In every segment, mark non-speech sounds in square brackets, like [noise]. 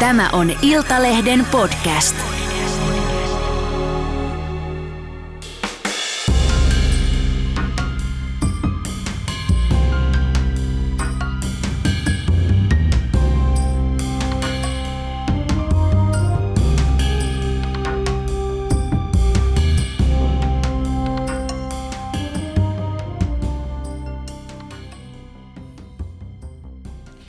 Tämä on Iltalehden podcast.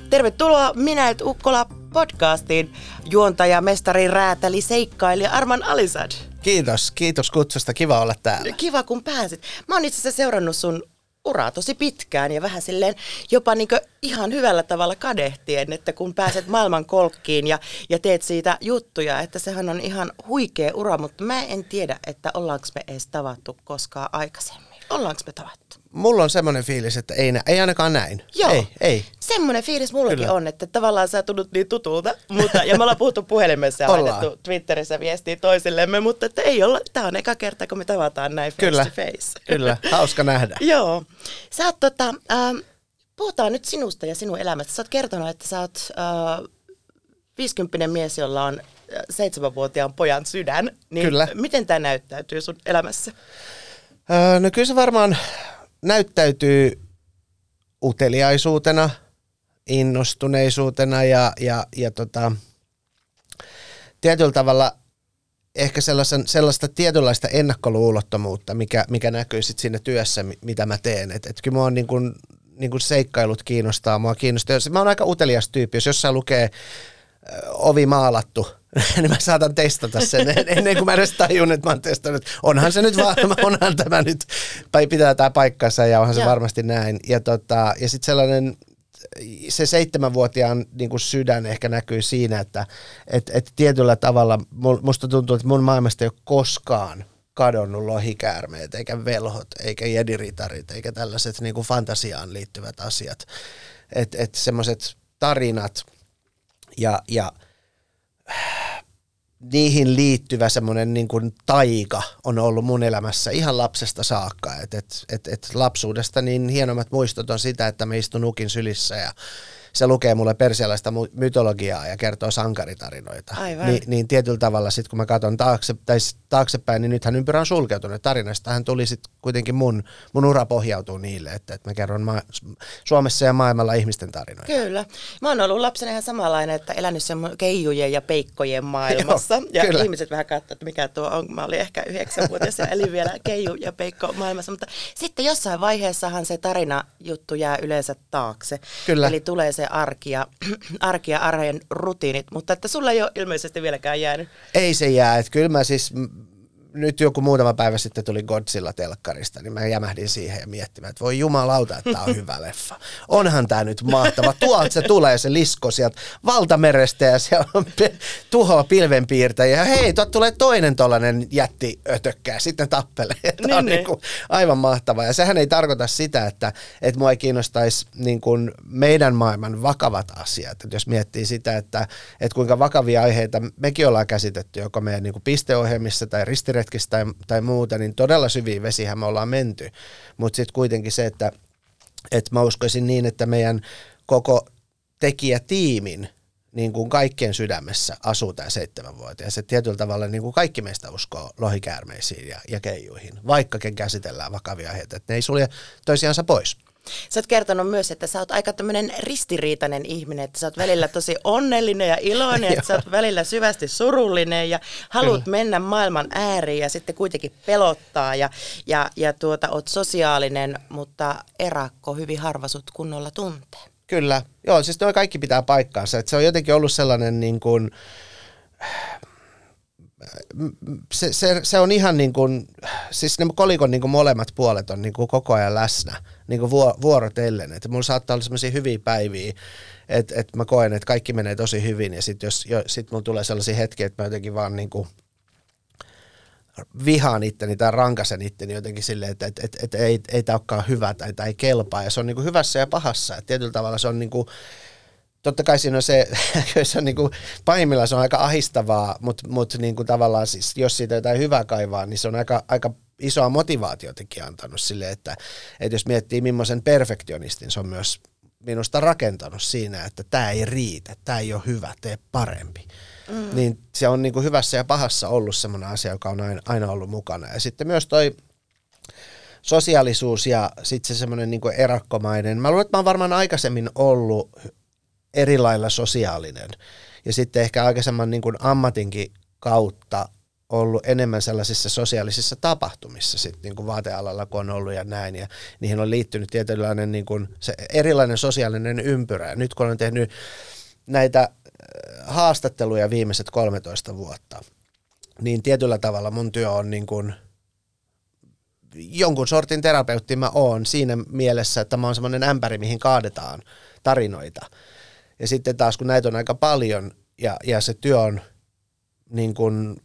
Tervetuloa Minä et Ukkola podcastiin juontaja, mestari, räätäli, seikkailija Arman Alisad. Kiitos, kiitos kutsusta. Kiva olla täällä. Kiva kun pääsit. Mä oon itse asiassa seurannut sun uraa tosi pitkään ja vähän silleen jopa niin ihan hyvällä tavalla kadehtien, että kun pääset maailman kolkkiin ja, ja teet siitä juttuja, että sehän on ihan huikea ura, mutta mä en tiedä, että ollaanko me edes tavattu koskaan aikaisemmin. Ollaanko me tavattu? Mulla on semmoinen fiilis, että ei, ei ainakaan näin. Joo. Ei, ei. Semmoinen fiilis mullakin Kyllä. on, että tavallaan sä tunnut niin tutulta, mutta, ja me ollaan puhuttu puhelimessa ja laitettu Twitterissä viestiä toisillemme, mutta että ei olla, tää on eka kerta, kun me tavataan näin face Kyllä. to face. [laughs] Kyllä, hauska nähdä. Joo. Sä oot tota, äh, puhutaan nyt sinusta ja sinun elämästä. Sä oot kertonut, että sä oot äh, 50 mies, jolla on äh, seitsemänvuotiaan pojan sydän. Niin Kyllä. Miten tämä näyttäytyy sun elämässä? Öö, no kyllä se varmaan näyttäytyy uteliaisuutena, innostuneisuutena ja, ja, ja tota, tietyllä tavalla ehkä sellaisen, sellaista tietynlaista ennakkoluulottomuutta, mikä, mikä näkyy sitten siinä työssä, mitä mä teen. Et, et kyllä mua niin kun, niin kun seikkailut kiinnostaa, mua kiinnostaa. Mä oon aika utelias tyyppi, jos jossain lukee ovi maalattu, [laughs] niin mä saatan testata sen [laughs] ennen kuin mä edes tajun, että mä oon testannut. Onhan se nyt vaan, [laughs] onhan tämä nyt, tai pitää tämä paikkansa ja onhan se ja. varmasti näin. Ja, tota, ja sitten sellainen, se seitsemänvuotiaan niin kuin sydän ehkä näkyy siinä, että et, et tietyllä tavalla musta tuntuu, että mun maailmasta ei ole koskaan kadonnut lohikäärmeet, eikä velhot, eikä jediritarit, eikä tällaiset niin kuin fantasiaan liittyvät asiat. Että et semmoiset tarinat ja, ja niihin liittyvä semmoinen niin kuin taika on ollut mun elämässä ihan lapsesta saakka. Et, et, et, et lapsuudesta niin hienommat muistot on sitä, että mä istun nukin sylissä ja se lukee mulle persialaista mytologiaa ja kertoo sankaritarinoita. Aivan. Ni, niin tietyllä tavalla sitten kun mä katson taakse, tai taaksepäin, niin nythän ympyrä on sulkeutunut. Tarinasta hän tuli sitten kuitenkin mun, mun ura pohjautuu niille, että, että mä kerron ma- Suomessa ja maailmalla ihmisten tarinoita. Kyllä. Mä oon ollut lapsena ihan samanlainen, että elänyt keijujen ja peikkojen maailmassa. Joo, ja kyllä. ihmiset vähän katsoivat, että mikä tuo on. Mä olin ehkä yhdeksänvuotias ja elin vielä keiju ja peikko maailmassa. Mutta sitten jossain vaiheessahan se tarina juttu jää yleensä taakse. Kyllä. Eli tulee se arki ja, [clears throat] arki ja arjen rutiinit, mutta että sulla ei ole ilmeisesti vieläkään jäänyt. Ei se jää, että kyllä mä siis nyt joku muutama päivä sitten tuli Godzilla telkkarista, niin mä jämähdin siihen ja miettimään, että voi jumalauta, että tämä on hyvä [laughs] leffa. Onhan tämä nyt mahtava. Tuolta se tulee se lisko sieltä valtamerestä ja siellä on tuhoa pilvenpiirtäjä. Ja hei, tuot tulee toinen tollainen jätti ötökkää, sitten tappelee. [laughs] Tämä Niin, on niin. niin kuin aivan mahtavaa. Ja sehän ei tarkoita sitä, että, että mua ei kiinnostaisi niin kuin meidän maailman vakavat asiat. Että jos miettii sitä, että, että kuinka vakavia aiheita mekin ollaan käsitetty, joko meidän niin kuin pisteohjelmissa tai ristiretkissä tai, tai muuta, niin todella syviin vesihän me ollaan menty. Mutta sitten kuitenkin se, että, että mä uskoisin niin, että meidän koko tekijätiimin niin kuin kaikkien sydämessä asuu tämä seitsemänvuotias. Että tietyllä tavalla niin kuin kaikki meistä uskoo lohikäärmeisiin ja, ja keijuihin, vaikkakin käsitellään vakavia aiheita. Että ne ei sulje toisiansa pois. Sä oot kertonut myös, että sä oot aika tämmöinen ristiriitainen ihminen, että sä oot välillä tosi onnellinen ja iloinen, että sä oot välillä syvästi surullinen ja haluat Kyllä. mennä maailman ääriin ja sitten kuitenkin pelottaa ja, ja, ja tuota, oot sosiaalinen, mutta erakko hyvin harva sut kunnolla tuntee. Kyllä, joo, siis nuo kaikki pitää paikkaansa. Että se on jotenkin ollut sellainen niin kuin, se, se, se on ihan niin kuin, siis ne kolikon niin kuin molemmat puolet on niin kuin koko ajan läsnä, niin kuin vuo- vuorotellen. Että mulla saattaa olla sellaisia hyviä päiviä, että, että mä koen, että kaikki menee tosi hyvin ja sitten jos, jo, sit mulla tulee sellaisia hetkiä, että mä jotenkin vaan niin kuin vihaan itteni tai rankasen itteni jotenkin silleen, että, että, että, että ei, ei tämä olekaan hyvä tai tämä ei kelpaa. Ja se on niin kuin hyvässä ja pahassa. Että tietyllä tavalla se on niin kuin, totta kai siinä on se, [laughs] se on niin kuin, pahimmillaan se on aika ahistavaa, mutta, mutta niin kuin tavallaan siis, jos siitä jotain hyvää kaivaa, niin se on aika, aika isoa motivaatiotakin antanut sille, että, että jos miettii millaisen perfektionistin se on myös minusta rakentanut siinä, että tämä ei riitä, tämä ei ole hyvä, tee parempi. Mm. Niin se on niin kuin hyvässä ja pahassa ollut semmoinen asia, joka on aina, aina ollut mukana. Ja sitten myös toi sosiaalisuus ja sitten se semmoinen niin erakkomainen. Mä luulen, että mä oon varmaan aikaisemmin ollut eri lailla sosiaalinen. Ja sitten ehkä aikaisemman niin kuin ammatinkin kautta ollut enemmän sellaisissa sosiaalisissa tapahtumissa sitten niin kuin vaatealalla, kun on ollut ja näin. Ja niihin on liittynyt tietynlainen niin kuin, se erilainen sosiaalinen ympyrä. Ja nyt kun olen tehnyt näitä äh, haastatteluja viimeiset 13 vuotta, niin tietyllä tavalla mun työ on niin kuin jonkun sortin terapeutti mä oon siinä mielessä, että mä oon semmoinen ämpäri, mihin kaadetaan tarinoita. Ja sitten taas kun näitä on aika paljon ja, ja se työ on niin kuin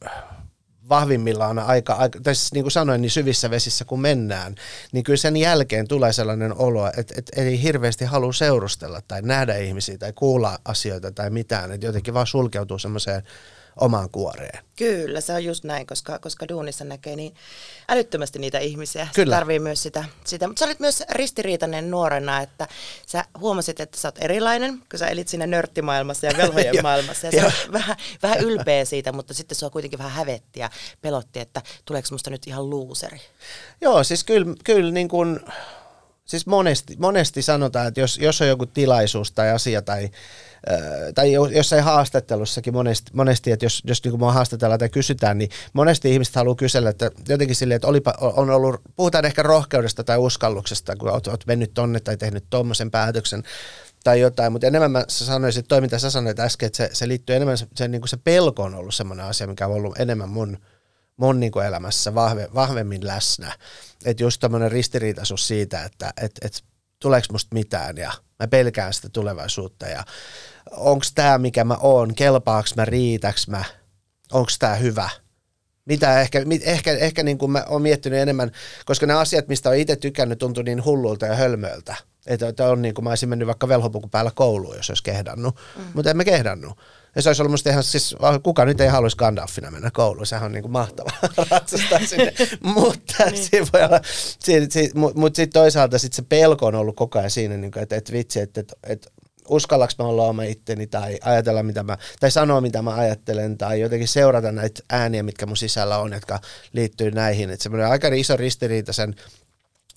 vahvimmillaan aika, aika tai siis niin kuin sanoin, niin syvissä vesissä kun mennään, niin kyllä sen jälkeen tulee sellainen olo, että, että ei hirveästi halua seurustella tai nähdä ihmisiä tai kuulla asioita tai mitään, että jotenkin vaan sulkeutuu semmoiseen omaan kuoreen. Kyllä, se on just näin, koska, koska duunissa näkee niin älyttömästi niitä ihmisiä. Kyllä. Se tarvii myös sitä, sitä. Mutta sä olit myös ristiriitainen nuorena, että sä huomasit, että sä oot erilainen, kun sä elit siinä nörttimaailmassa ja velhojen [laughs] maailmassa. Ja sä vähän, vähän ylpeä siitä, mutta sitten sua kuitenkin vähän hävetti ja pelotti, että tuleeko musta nyt ihan luuseri. Joo, siis kyllä, kyllä niin kuin, siis monesti, monesti sanotaan, että jos, jos on joku tilaisuus tai asia tai tai jossain haastattelussakin monesti, monesti että jos, jos niin mua haastatellaan tai kysytään, niin monesti ihmiset haluaa kysellä, että jotenkin silleen, että olipa, on ollut, puhutaan ehkä rohkeudesta tai uskalluksesta, kun olet, olet mennyt tonne tai tehnyt tuommoisen päätöksen tai jotain, mutta enemmän mä sanoisin, että toi mitä sä sanoit äsken, että se, se liittyy enemmän, se, se, niin kuin se pelko on ollut semmoinen asia, mikä on ollut enemmän mun, mun niin kuin elämässä vahve, vahvemmin läsnä. Että just tämmöinen ristiriitaisuus siitä, että et, et, tuleeko musta mitään ja mä pelkään sitä tulevaisuutta ja onko tämä mikä mä oon, kelpaaks mä, riitäks mä, onko tämä hyvä. Mitä ehkä, ehkä, ehkä niin kuin mä oon miettinyt enemmän, koska ne asiat, mistä on itse tykännyt, tuntuu niin hullulta ja hölmöiltä. Että on niin kuin mä olisin mennyt vaikka velhopuku päällä kouluun, jos olisi kehdannut, mm. mutta en mä kehdannut. Ja se olisi ollut musta ihan, siis kuka nyt ei haluaisi Gandalfina mennä kouluun, sehän on niin kuin mahtava [laughs] ratsastaa sinne. [laughs] mutta niin. siinä voi olla, siinä, siinä, mutta sitten toisaalta sit se pelko on ollut koko ajan siinä, niin kuin, että, että vitsi, että, että, että uskallaks mä olla oma itteni tai ajatella mitä mä, tai sanoa mitä mä ajattelen tai jotenkin seurata näitä ääniä, mitkä mun sisällä on, jotka liittyy näihin. Että semmoinen aika iso ristiriita sen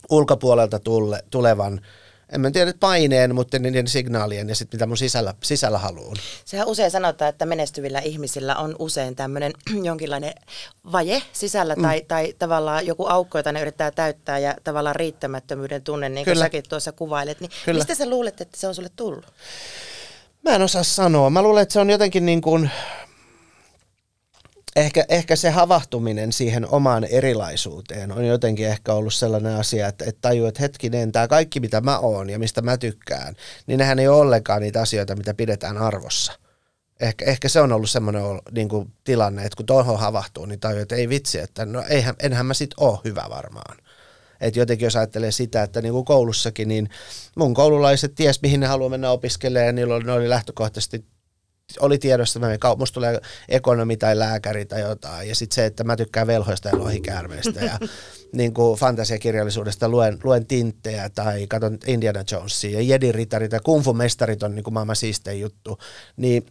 ulkopuolelta tulle, tulevan en mä tiedä paineen, mutta niiden signaalien ja sitten mitä mun sisällä, sisällä haluan. Sehän usein sanotaan, että menestyvillä ihmisillä on usein tämmöinen [clears throat] jonkinlainen vaje sisällä mm. tai, tai tavallaan joku aukko, jota ne yrittää täyttää ja tavallaan riittämättömyyden tunne, niin kuin säkin tuossa kuvailet. Niin Kyllä. mistä sä luulet, että se on sulle tullut? Mä en osaa sanoa. Mä luulen, että se on jotenkin niin kuin, ehkä, ehkä se havahtuminen siihen omaan erilaisuuteen on jotenkin ehkä ollut sellainen asia, että, että tajuu, että hetkinen, tämä kaikki mitä mä oon ja mistä mä tykkään, niin nehän ei ole ollenkaan niitä asioita, mitä pidetään arvossa. Ehkä, ehkä se on ollut semmoinen niin kuin, tilanne, että kun tuohon havahtuu, niin tajuu, että ei vitsi, että no eihän, enhän mä sit ole hyvä varmaan. Että jotenkin jos ajattelee sitä, että niin kuin koulussakin, niin mun koululaiset ties, mihin ne haluaa mennä opiskelemaan, ja niillä oli, ne oli lähtökohtaisesti oli tiedossa, että musta tulee ekonomi tai lääkäri tai jotain. Ja sitten se, että mä tykkään velhoista ja lohikäärmeistä ja [laughs] niin kuin fantasiakirjallisuudesta luen, luen tinttejä tai katson Indiana Jonesia ja Jedi-ritarit ja Kung Fu-mestarit on niin kuin maailman siistein juttu. Niin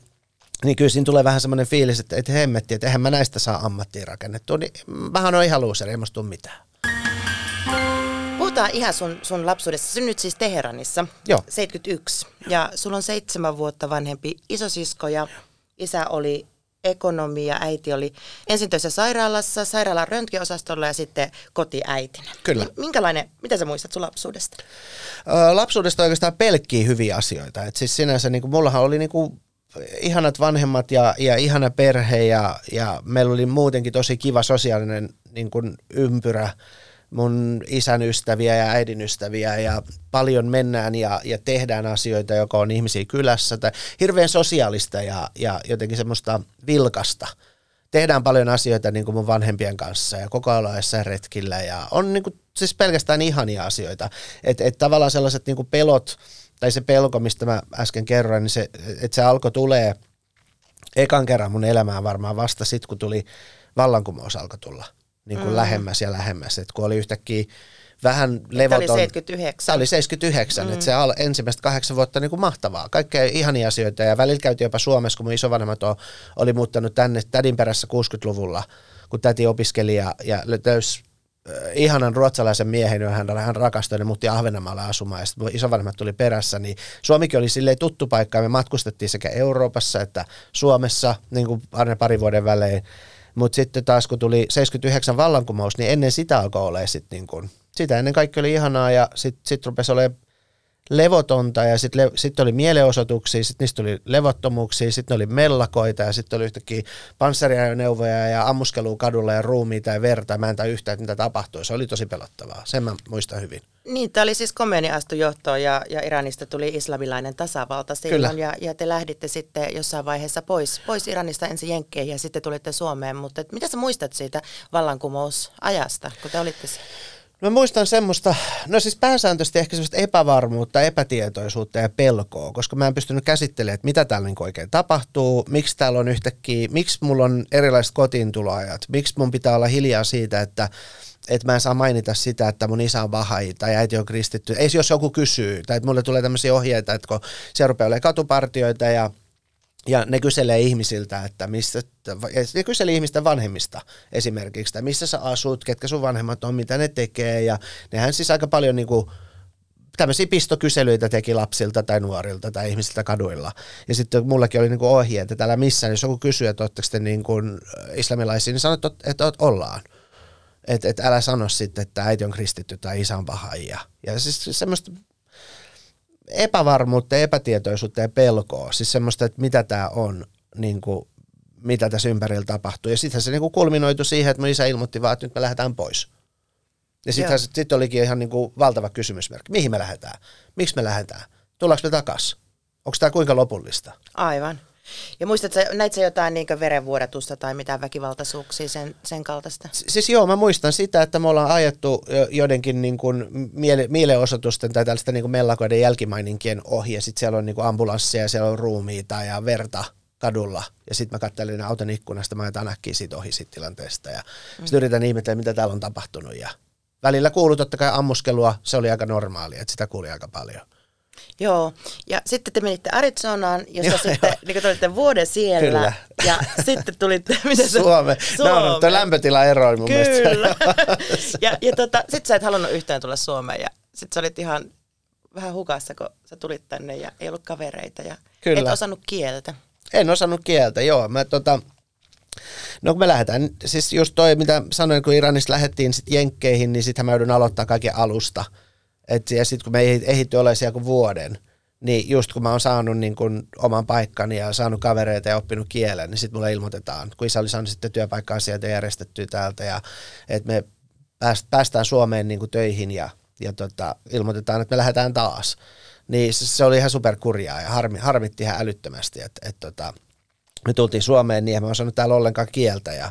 niin kyllä siinä tulee vähän semmoinen fiilis, että, että hemmetti, että eihän mä näistä saa ammattia rakennettua, niin vähän on ihan luuseri, ei musta tule mitään. Puhutaan ihan sun, sun lapsuudessa. Synnyt siis Teheranissa, Joo. 71. Ja sulla on seitsemän vuotta vanhempi isosisko ja isä oli ekonomi ja äiti oli ensin töissä sairaalassa, sairaalan röntgeosastolla ja sitten kotiäitinä. Kyllä. Minkälainen, mitä sä muistat sun lapsuudesta? Ö, lapsuudesta oikeastaan pelkkii hyviä asioita. Et siis sinänsä niin kuin, mullahan oli niin kuin, ihanat vanhemmat ja, ja ihana perhe ja, ja meillä oli muutenkin tosi kiva sosiaalinen niin kuin, ympyrä mun isän ystäviä ja äidin ystäviä ja paljon mennään ja, ja tehdään asioita, joka on ihmisiä kylässä tai hirveän sosiaalista ja, ja jotenkin semmoista vilkasta. Tehdään paljon asioita niin kuin mun vanhempien kanssa ja koko ajan retkillä ja on niin kuin, siis pelkästään ihania asioita. Että et tavallaan sellaiset niin kuin pelot tai se pelko, mistä mä äsken kerroin, niin se, että se alkoi tulee ekan kerran mun elämään varmaan vasta sitten, kun tuli vallankumous alkoi tulla niin kuin mm. lähemmäs ja lähemmäs. Et kun oli yhtäkkiä vähän Tämä levoton. oli 79. Tämä oli 79, mm. että se al- ensimmäistä kahdeksan vuotta niin kuin mahtavaa. Kaikkea ihania asioita ja välillä käytiin jopa Suomessa, kun mun isovanhemmat o- oli muuttanut tänne tädin perässä 60-luvulla, kun täti opiskeli ja, ja löysi äh, ihanan ruotsalaisen miehen, johon hän, hän rakastui ja muutti Ahvenanmaalle asumaan ja sitten isovanhemmat tuli perässä, niin Suomikin oli silleen tuttu paikka ja me matkustettiin sekä Euroopassa että Suomessa niin kuin aina pari vuoden välein. Mutta sitten taas kun tuli 79 vallankumous, niin ennen sitä alkoi olemaan sitten niin kuin, sitä ennen kaikki oli ihanaa ja sitten sit rupesi olemaan levotonta ja sitten le, sit oli mielenosoituksia, sitten niistä tuli levottomuuksia, sitten oli mellakoita ja sitten oli yhtäkkiä panssariajoneuvoja ja ammuskelua kadulla ja ruumiita ja verta. Mä en tai yhtään, että mitä tapahtui. Se oli tosi pelottavaa. Sen mä muistan hyvin. Niin, tämä oli siis Khomeini astui johtoon ja, ja Iranista tuli islamilainen tasavalta silloin Kyllä. ja, ja te lähditte sitten jossain vaiheessa pois, pois Iranista ensin Jenkkeihin ja sitten tulitte Suomeen, mutta et mitä sä muistat siitä vallankumousajasta, kun te olitte siellä? Mä muistan semmoista, no siis pääsääntöisesti ehkä semmoista epävarmuutta, epätietoisuutta ja pelkoa, koska mä en pystynyt käsittelemään, että mitä täällä niin oikein tapahtuu, miksi täällä on yhtäkkiä, miksi mulla on erilaiset kotiintuloajat, miksi mun pitää olla hiljaa siitä, että että mä en saa mainita sitä, että mun isä on vahai tai äiti on kristitty. Ei jos joku kysyy, tai että mulle tulee tämmöisiä ohjeita, että kun siellä rupeaa olemaan katupartioita ja ja ne kyselee ihmisiltä, että mistä, ne kyselee ihmisten vanhemmista esimerkiksi, että missä sä asut, ketkä sun vanhemmat on, mitä ne tekee, ja nehän siis aika paljon niin kuin, tämmöisiä pistokyselyitä teki lapsilta tai nuorilta tai ihmisiltä kaduilla. Ja sitten mullakin oli niin kuin ohjeet, että täällä missään, jos joku kysyy, että oletteko te niin kuin islamilaisia, niin sanot, että, ollaan. Että et älä sano sitten, että äiti on kristitty tai isä on bahai. Ja, ja siis semmoista epävarmuutta, epätietoisuutta ja pelkoa, siis semmoista, että mitä tämä on, niin kuin, mitä tässä ympärillä tapahtuu. Ja sittenhän se niin kuin kulminoitu siihen, että mun isä ilmoitti vaan, että nyt me lähdetään pois. Ja sittenhän se sit olikin ihan niin kuin valtava kysymysmerkki. Mihin me lähdetään? Miksi me lähdetään? Tullaanko me takas? Onko tämä kuinka lopullista? Aivan. Ja muistatko, näit sä jotain niin verenvuodatusta tai mitään väkivaltaisuuksia sen, sen kaltaista? Siis joo, mä muistan sitä, että me ollaan ajettu joidenkin niin kuin miele, mielenosoitusten tai tällaista niin kuin mellakoiden jälkimaininkien ohi, ja sitten siellä on niin kuin ambulansseja, ja siellä on ruumiita ja verta kadulla. Ja sitten mä katselin auton ikkunasta, mä ajan äkkiä siitä ohi siitä tilanteesta. Ja mm. sitten yritän ihmetellä, mitä täällä on tapahtunut. Ja välillä kuului totta kai ammuskelua, se oli aika normaalia, että sitä kuuli aika paljon. Joo, ja sitten te menitte Arizonaan, jossa Joo, sitten, joo. niin te olitte vuoden siellä, Kyllä. ja sitten tulitte, [laughs] miten se? Suome. No, tuo lämpötila eroi mun Kyllä. mielestä. [laughs] ja ja tota, sitten sä et halunnut yhtään tulla Suomeen, ja sitten sä olit ihan vähän hukassa, kun sä tulit tänne, ja ei ollut kavereita, ja Kyllä. et osannut kieltä. En osannut kieltä, joo. Mä tota, no kun me lähdetään, siis just toi mitä sanoin, kun Iranista lähdettiin sit Jenkkeihin, niin sittenhän mä joudun aloittaa kaiken alusta. Et, ja sitten kun me ei ehditty ole siellä kuin vuoden, niin just kun mä oon saanut niin kun oman paikkani ja saanut kavereita ja oppinut kielen, niin sitten mulle ilmoitetaan, kun isä oli saanut sitten työpaikka-asioita järjestettyä täältä ja että me pääst, päästään Suomeen niin töihin ja, ja tota, ilmoitetaan, että me lähdetään taas. Niin se, se oli ihan superkurjaa ja harmi, harmitti ihan älyttömästi, että et, tota, me tultiin Suomeen niin en mä osannut täällä ollenkaan kieltä ja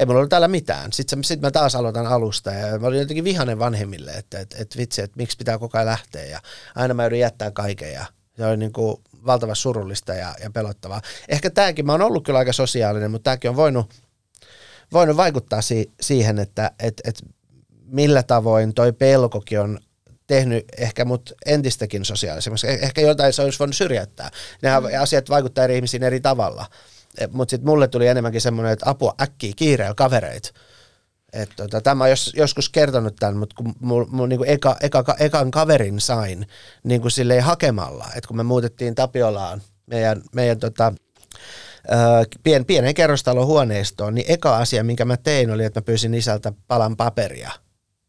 ei mulla ollut täällä mitään. Sitten sit mä taas aloitan alusta ja mä olin jotenkin vihanen vanhemmille, että et, et vitsi, että miksi pitää koko ajan lähteä ja aina mä joudun jättää kaiken ja se oli niin kuin valtavan surullista ja, ja pelottavaa. Ehkä tämäkin, mä oon ollut kyllä aika sosiaalinen, mutta tämäkin on voinut, voinut vaikuttaa si- siihen, että et, et millä tavoin toi pelkokin on tehnyt ehkä mut entistäkin sosiaalisemmaksi. Eh- Ehkä jotain se olisi voinut syrjäyttää. Nämä mm. asiat vaikuttaa eri ihmisiin eri tavalla. Mutta sitten mulle tuli enemmänkin semmoinen, että apua äkkiä, kiireellä kavereit. Et tota, tämä jos, joskus kertonut tämän, mutta kun mun, mun niinku eka, eka, ekan kaverin sain niinku silleen hakemalla, että kun me muutettiin Tapiolaan meidän, meidän tota, pien, pienen kerrostalon huoneistoon, niin eka asia, minkä mä tein, oli, että mä pyysin isältä palan paperia.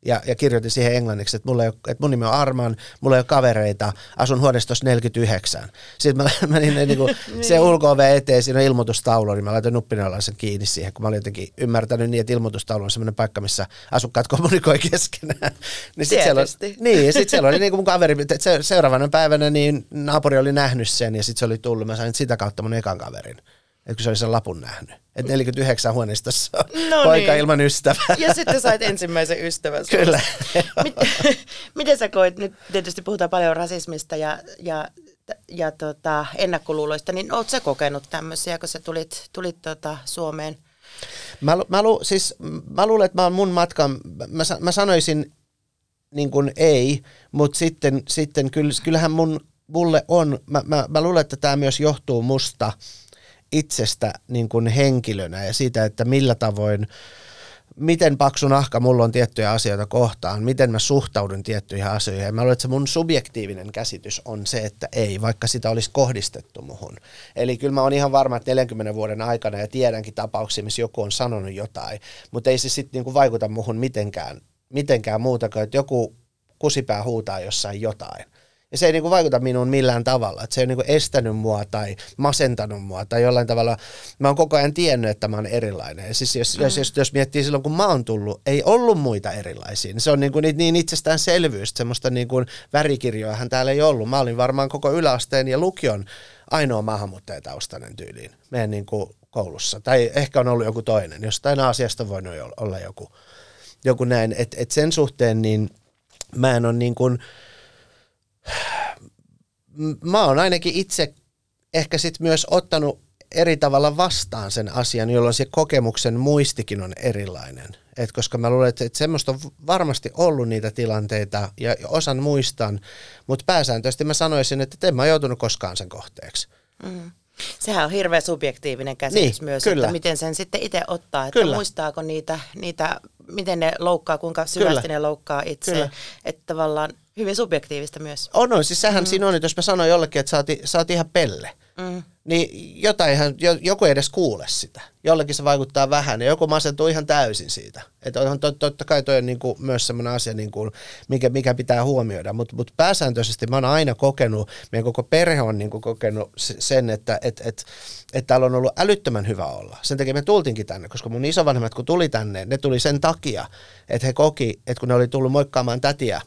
Ja, ja kirjoitin siihen englanniksi, että, mulla ei ole, että mun nimi on Arman, mulla ei ole kavereita, asun huoneistossa 49. Sitten mä [laughs] menin [laughs] niin kuin se ulko eteen, siinä on ilmoitustaulu, niin mä laitoin nuppinalaisen kiinni siihen, kun mä olin jotenkin ymmärtänyt niin, että ilmoitustaulu on semmoinen paikka, missä asukkaat kommunikoi [laughs] keskenään. niin sit siellä, oli, niin, ja sitten siellä oli niin kuin mun kaveri, että se, seuraavana päivänä niin naapuri oli nähnyt sen ja sitten se oli tullut, mä sain sitä kautta mun ekan kaverin. Että kun se oli sen lapun nähnyt. Että 49 huoneistossa on No poika niin. ilman ystävää. Ja sitten sait ensimmäisen ystävän. Kyllä. [laughs] Mit, [laughs] miten sä koit, nyt tietysti puhutaan paljon rasismista ja, ja, ja tota, ennakkoluuloista, niin oot sä kokenut tämmöisiä, kun sä tulit, tulit tota Suomeen? Mä, mä, lu, siis, mä luulen, että mä oon mun matkan, mä, mä sanoisin niin kuin ei, mutta sitten, sitten kyllähän mun, mulle on, mä, mä, mä luulen, että tämä myös johtuu musta itsestä niin kuin henkilönä ja siitä, että millä tavoin miten paksu nahka mulla on tiettyjä asioita kohtaan, miten mä suhtaudun tiettyihin asioihin. Ja mä luulen, että se mun subjektiivinen käsitys on se, että ei, vaikka sitä olisi kohdistettu muhun. Eli kyllä mä oon ihan varma, että 40 vuoden aikana ja tiedänkin tapauksia, missä joku on sanonut jotain, mutta ei se sitten niinku vaikuta muhun mitenkään, mitenkään muuta kuin, että joku kusipää huutaa jossain jotain ja se ei niinku vaikuta minuun millään tavalla. Et se ei niinku estänyt mua tai masentanut mua tai jollain tavalla. Mä oon koko ajan tiennyt, että mä oon erilainen. Ja siis jos, mm. jos, jos, jos miettii silloin, kun mä oon tullut, ei ollut muita erilaisia. Niin se on niinku niin itsestäänselvyys. Semmoista niinku värikirjoahan täällä ei ollut. Mä olin varmaan koko yläasteen ja lukion ainoa maahanmuuttajataustainen tyyliin meidän niinku koulussa. Tai ehkä on ollut joku toinen. Jostain asiasta voinut olla joku, joku näin. Että et sen suhteen niin mä en ole niin kuin, mä oon ainakin itse ehkä sit myös ottanut eri tavalla vastaan sen asian, jolloin se kokemuksen muistikin on erilainen. Et koska mä luulen, että, semmoista on varmasti ollut niitä tilanteita ja osan muistan, mutta pääsääntöisesti mä sanoisin, että en mä joutunut koskaan sen kohteeksi. Mm. Sehän on hirveän subjektiivinen käsitys niin, myös, kyllä. että miten sen sitten itse ottaa, että kyllä. muistaako niitä, niitä, miten ne loukkaa, kuinka syvästi kyllä. ne loukkaa itse. Kyllä. Että tavallaan hyvin subjektiivista myös. On, on. Siis sehän mm. siinä on, että jos mä sanoin jollekin, että sä oot, sä oot ihan pelle, mm. niin jotainhan, joku ei edes kuule sitä. Jollekin se vaikuttaa vähän ja joku masentuu ihan täysin siitä. Että on tot, totta kai toi on niin kuin myös semmoinen asia, niin kuin, mikä, mikä pitää huomioida. Mutta mut pääsääntöisesti mä oon aina kokenut, meidän koko perhe on niin kuin kokenut sen, että et, et, et täällä on ollut älyttömän hyvä olla. Sen takia me tultiinkin tänne, koska mun isovanhemmat kun tuli tänne, ne tuli sen takia, että he koki, että kun ne oli tullut moikkaamaan tätiä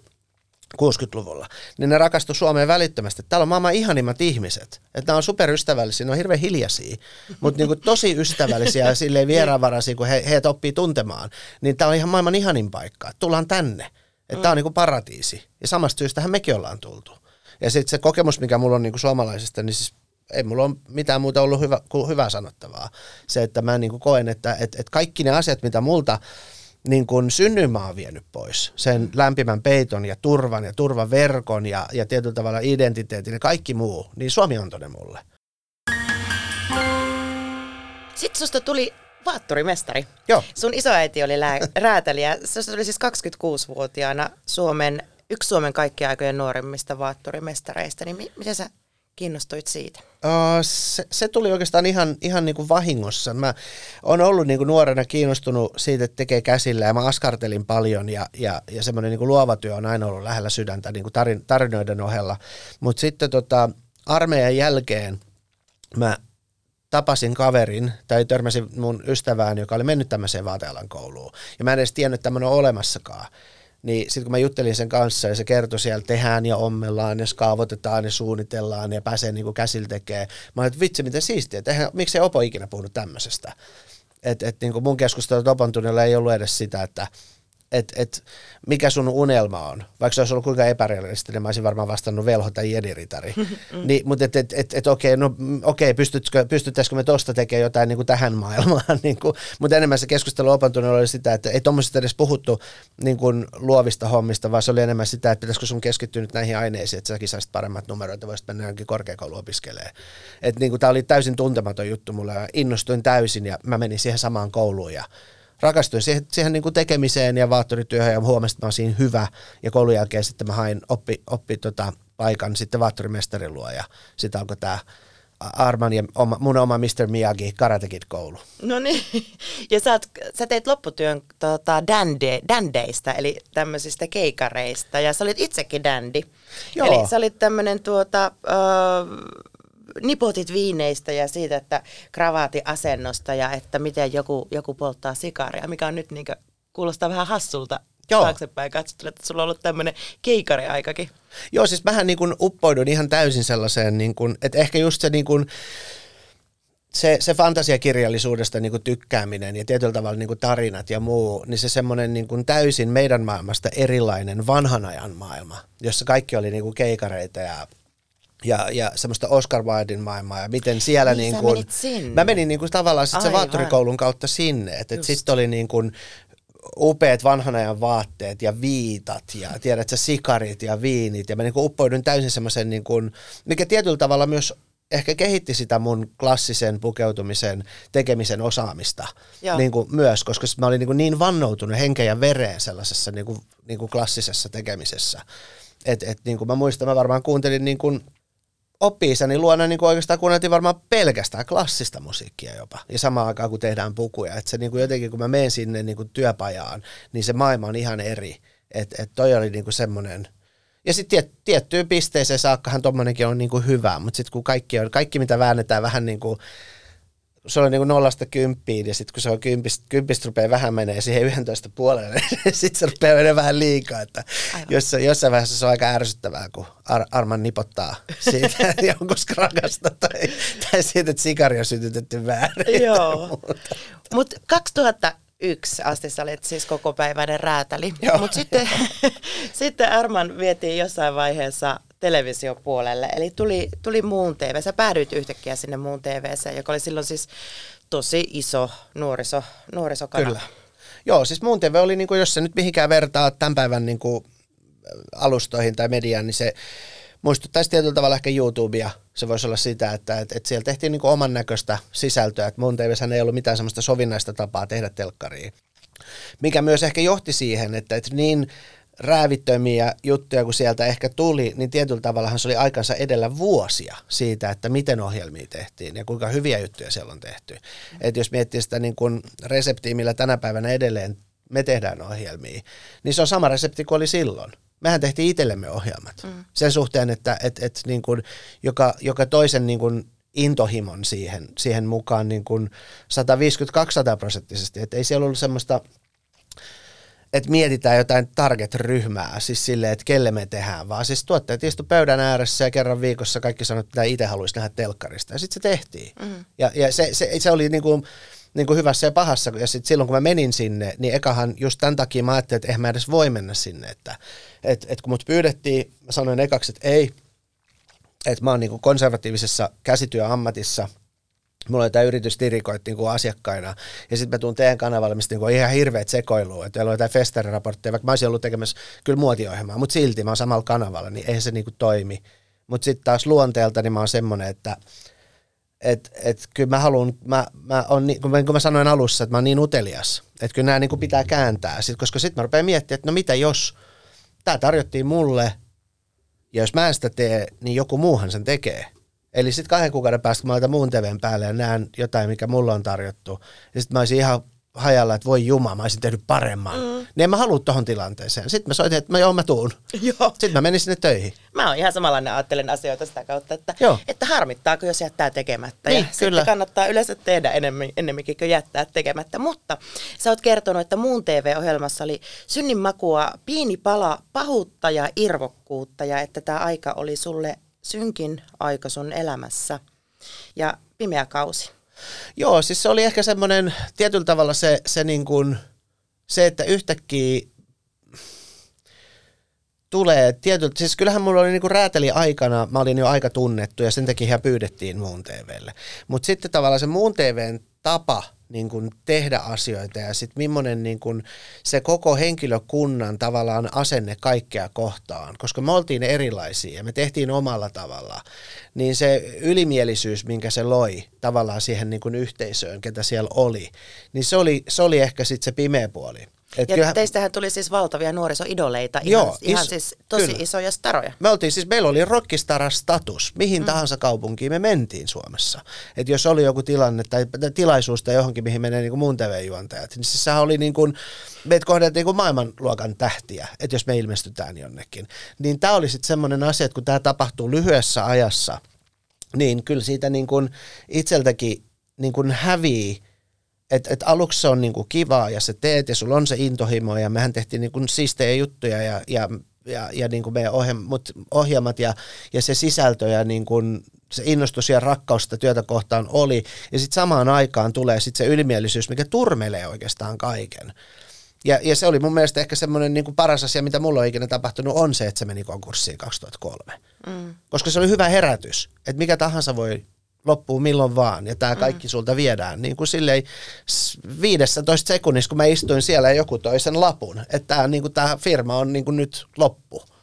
60-luvulla, niin ne rakastu Suomeen välittömästi. Täällä on maailman ihanimmat ihmiset. Että ne on superystävällisiä, ne on hirveän hiljaisia, mutta niinku tosi ystävällisiä ja silleen vieraanvaraisia, kun he, heitä oppii tuntemaan. Niin tää on ihan maailman ihanin paikka. Tullaan tänne. Että tää on niinku paratiisi. Ja samasta syystähän mekin ollaan tultu. Ja sitten se kokemus, mikä mulla on niinku suomalaisesta, niin siis ei mulla ole mitään muuta ollut hyvä, kuin hyvää sanottavaa. Se, että mä niinku koen, että et, et kaikki ne asiat, mitä multa niin kuin synnyinmaa on vienyt pois. Sen mm. lämpimän peiton ja turvan ja turvaverkon ja, ja tietyllä tavalla identiteetin ja kaikki muu, niin Suomi on todella mulle. Sitten susta tuli vaatturimestari. Joo. Sun isoäiti oli lää- [laughs] räätäliä. Susta tuli siis 26-vuotiaana Suomen, yksi Suomen kaikkien aikojen nuoremmista vaatturimestareista. Niin mi- miten sä kiinnostuit siitä? Se, se tuli oikeastaan ihan, ihan niin kuin vahingossa. Mä oon ollut niin kuin nuorena kiinnostunut siitä, että tekee käsillä ja mä askartelin paljon ja, ja, ja semmoinen niin kuin luova työ on aina ollut lähellä sydäntä niin kuin tarin, tarinoiden ohella. Mutta sitten tota, armeijan jälkeen mä tapasin kaverin tai törmäsin mun ystävään, joka oli mennyt tämmöiseen vaatealan kouluun. Ja mä en edes tiennyt, että tämmöinen on olemassakaan. Niin sitten kun mä juttelin sen kanssa ja se kertoi siellä, tehdään ja ommellaan ja skaavotetaan ja suunnitellaan ja pääsee niin kuin käsillä tekemään. Mä olin, että vitsi miten siistiä, eihän, miksei Opo ikinä puhunut tämmöisestä. Että et, niin mun keskustelut Opon ei ollut edes sitä, että että et, mikä sun unelma on. Vaikka se olisi ollut kuinka epärealistista, niin mä olisin varmaan vastannut velho tai jediritari. mm. [laughs] niin, mutta et, et, et, et, okei, no, okei pystyttäisikö me tuosta tekemään jotain niin kuin tähän maailmaan. [laughs] niin kuin, mutta enemmän se keskustelu opantunut oli sitä, että ei tuommoisesta edes puhuttu niin kuin luovista hommista, vaan se oli enemmän sitä, että pitäisikö sun keskittyä nyt näihin aineisiin, että säkin saisit paremmat numeroita, että voisit mennä johonkin korkeakoulu opiskelemaan. Että niin tämä oli täysin tuntematon juttu mulle ja innostuin täysin ja mä menin siihen samaan kouluun ja rakastuin siihen, siihen niin kuin tekemiseen ja vaattorityöhön ja huomasin, että mä siinä hyvä. Ja koulun jälkeen sitten mä hain oppi, oppi tota, paikan sitten vaattorimestarin luo ja sitten alkoi tämä Arman ja oma, mun oma Mr. Miyagi Karate Kid koulu. No niin, ja sä, oot, sä teit lopputyön tota, dande, dandeista, eli tämmöisistä keikareista, ja sä olit itsekin dandi. Joo. Eli sä olit tämmöinen tuota, uh, nipotit viineistä ja siitä, että asennosta ja että miten joku, joku polttaa sikaria, mikä on nyt niin kuin, kuulostaa vähän hassulta Joo. taaksepäin katsottuna, että sulla on ollut tämmöinen keikariaikakin. Joo, siis mähän niin kuin uppoidun ihan täysin sellaiseen, niin kuin, että ehkä just se niin kuin, se, se fantasiakirjallisuudesta niin kuin tykkääminen ja tietyllä tavalla niin kuin tarinat ja muu, niin se semmoinen niin kuin täysin meidän maailmasta erilainen vanhan ajan maailma, jossa kaikki oli niin kuin keikareita ja ja, ja semmoista Oscar Wildein maailmaa ja miten siellä niin, niin kuin, mä menin niin kuin tavallaan sit se vaattorikoulun kautta sinne, että et sitten oli niin kuin upeat vanhan ajan vaatteet ja viitat ja tiedät sä sikarit ja viinit. Ja mä niin kuin uppouduin täysin semmoisen, niin kuin, mikä tietyllä tavalla myös ehkä kehitti sitä mun klassisen pukeutumisen tekemisen osaamista niin kuin myös, koska mä olin niin, kuin niin vannoutunut henkeä ja vereen sellaisessa niin kuin, niin kuin klassisessa tekemisessä. Et, et, niin kuin mä muistan, mä varmaan kuuntelin niin kuin oppi-isäni luona niin oikeastaan kuunneltiin varmaan pelkästään klassista musiikkia jopa. Ja samaan aikaan kun tehdään pukuja. Että se niin kuin jotenkin kun mä menen sinne niin kuin työpajaan, niin se maailma on ihan eri. Että et toi oli niin kuin semmoinen, ja sitten tiet, tiettyyn pisteeseen saakkahan tuommoinenkin on niin kuin hyvä, mutta sitten kun kaikki, on, kaikki mitä väännetään vähän niin kuin se on niin nollasta kymppiin ja sitten kun se on kympistä, kympistä rupeaa vähän menee siihen 11 puolelle, [laughs] niin sitten se rupeaa menemään vähän liikaa. Että jossain, jossain vaiheessa se on aika ärsyttävää, kun Ar- Arman nipottaa [laughs] siitä [laughs] jonkun skrakasta tai, tai siitä, että sikari on sytytetty väärin. Joo, mutta 2001 asti sä olit siis koko päiväinen räätäli, mutta sitten, sitten Arman vietiin jossain vaiheessa televisiopuolelle. Eli tuli, tuli muun TV. Sä päädyit yhtäkkiä sinne muun TVC, joka oli silloin siis tosi iso nuoriso, nuorisokanava. Kyllä. Joo, siis muun TV oli, niin kuin, jos se nyt mihinkään vertaa tämän päivän niin kuin, alustoihin tai mediaan, niin se muistuttaisi tietyllä tavalla ehkä YouTubea. Se voisi olla sitä, että, että, että siellä tehtiin niin kuin oman näköistä sisältöä. Että muun TVssä ei ollut mitään semmoista sovinnaista tapaa tehdä telkkariin. Mikä myös ehkä johti siihen, että, että niin räävittömiä juttuja, kun sieltä ehkä tuli, niin tietyllä tavallahan se oli aikansa edellä vuosia siitä, että miten ohjelmia tehtiin ja kuinka hyviä juttuja siellä on tehty. Mm. Et jos miettii sitä niin kuin reseptiä, millä tänä päivänä edelleen me tehdään ohjelmia, niin se on sama resepti kuin oli silloin. Mehän tehtiin itsellemme ohjelmat mm. sen suhteen, että et, et niin kuin joka, joka toisen niin kuin intohimon siihen, siihen mukaan niin kuin 150-200 prosenttisesti. Että ei siellä ollut semmoista – että mietitään jotain target-ryhmää, siis silleen, että kelle me tehdään, vaan siis tuotteet istu pöydän ääressä ja kerran viikossa kaikki sanoi, että itse haluaisi nähdä telkkarista. Ja sitten se tehtiin. Mm. Ja, ja se, se, se oli niin kuin, niin kuin hyvässä ja pahassa. Ja sitten silloin, kun mä menin sinne, niin ekahan just tämän takia mä ajattelin, että eihän mä edes voi mennä sinne. Että et, et kun mut pyydettiin, mä sanoin ekaksi, että ei, että mä oon niin kuin konservatiivisessa käsityöammatissa – mulla oli tämä yritys tirikoit niin kuin asiakkaina, ja sitten mä tuun teidän kanavalle, mistä niin ihan hirveät sekoilua, että teillä on jotain festariraportteja, vaikka mä olisin ollut tekemässä kyllä muotiohjelmaa, mutta silti mä oon samalla kanavalla, niin eihän se niin kuin toimi. Mutta sitten taas luonteelta niin mä oon semmoinen, että et, et kyllä mä haluan, mä, mä on, niin, kun, mä, kun mä sanoin alussa, että mä oon niin utelias, että kyllä nämä niin kuin pitää kääntää, sit, koska sitten mä rupean miettimään, että no mitä jos tämä tarjottiin mulle, ja jos mä en sitä tee, niin joku muuhan sen tekee. Eli sitten kahden kuukauden päästä, kun mä laitan muun TVn päälle ja näen jotain, mikä mulle on tarjottu, niin sitten mä olisin ihan hajalla, että voi juma, mä olisin tehnyt paremman. Mm. Niin en mä halua tohon tilanteeseen. Sitten mä soitin, että mä joo, mä tuun. [laughs] Joo. Sitten mä menin sinne töihin. Mä oon ihan samanlainen, ajattelen asioita sitä kautta, että, joo. että harmittaako, jos jättää tekemättä. Niin, ja kyllä. sitten kannattaa yleensä tehdä enemmän, ennemminkin kuin jättää tekemättä. Mutta sä oot kertonut, että muun TV-ohjelmassa oli synnin makua, pieni pala pahuutta ja irvokkuutta ja että tämä aika oli sulle synkin aika sun elämässä ja pimeä kausi. Joo, siis se oli ehkä semmoinen tietyllä tavalla se, se, niin kuin, se että yhtäkkiä tulee tietyllä, siis kyllähän mulla oli niinku rääteli aikana, mä olin jo aika tunnettu ja sen takia pyydettiin muun TVlle. Mutta sitten tavallaan se muun TVn tapa niin kuin tehdä asioita ja sitten millainen niin kuin se koko henkilökunnan tavallaan asenne kaikkea kohtaan, koska me oltiin erilaisia ja me tehtiin omalla tavalla, niin se ylimielisyys, minkä se loi tavallaan siihen niin kuin yhteisöön, ketä siellä oli, niin se oli, se oli ehkä sitten se pimeä puoli. Et ja kyllähän, teistähän tuli siis valtavia nuorisoidoleita, ihan, joo, ihan is, siis tosi kyllä. isoja staroja. Me oltiin siis, meillä oli rockistara-status, mihin mm. tahansa kaupunkiin me mentiin Suomessa. Et jos oli joku tilanne tai tilaisuus tai johonkin, mihin menee niin muun TV-juontajat, niin siis sehän oli niin kuin, meitä kohdeltiin niin kuin maailmanluokan tähtiä, että jos me ilmestytään jonnekin. Niin tämä oli sitten semmoinen asia, että kun tämä tapahtuu lyhyessä ajassa, niin kyllä siitä niin kuin itseltäkin niin kuin hävii et, et aluksi se on niinku kivaa ja se teet ja sulla on se intohimo ja mehän tehtiin niinku siistejä juttuja ja, ja, ja, ja niinku meidän ohjelmat, ohjelmat ja, ja se sisältö ja niinku se innostus ja rakkaus sitä työtä kohtaan oli. Ja sitten samaan aikaan tulee sitten se ylimielisyys, mikä turmelee oikeastaan kaiken. Ja, ja se oli mun mielestä ehkä semmoinen niin kuin paras asia, mitä mulla on ikinä tapahtunut, on se, että se meni konkurssiin 2003. Mm. Koska se oli hyvä herätys, että mikä tahansa voi loppuu milloin vaan ja tämä kaikki mm. sulta viedään. Niin kuin silleen 15 sekunnissa, kun mä istuin siellä ja joku toi sen lapun, että tämä, niin kuin, firma on niin kuin nyt loppu.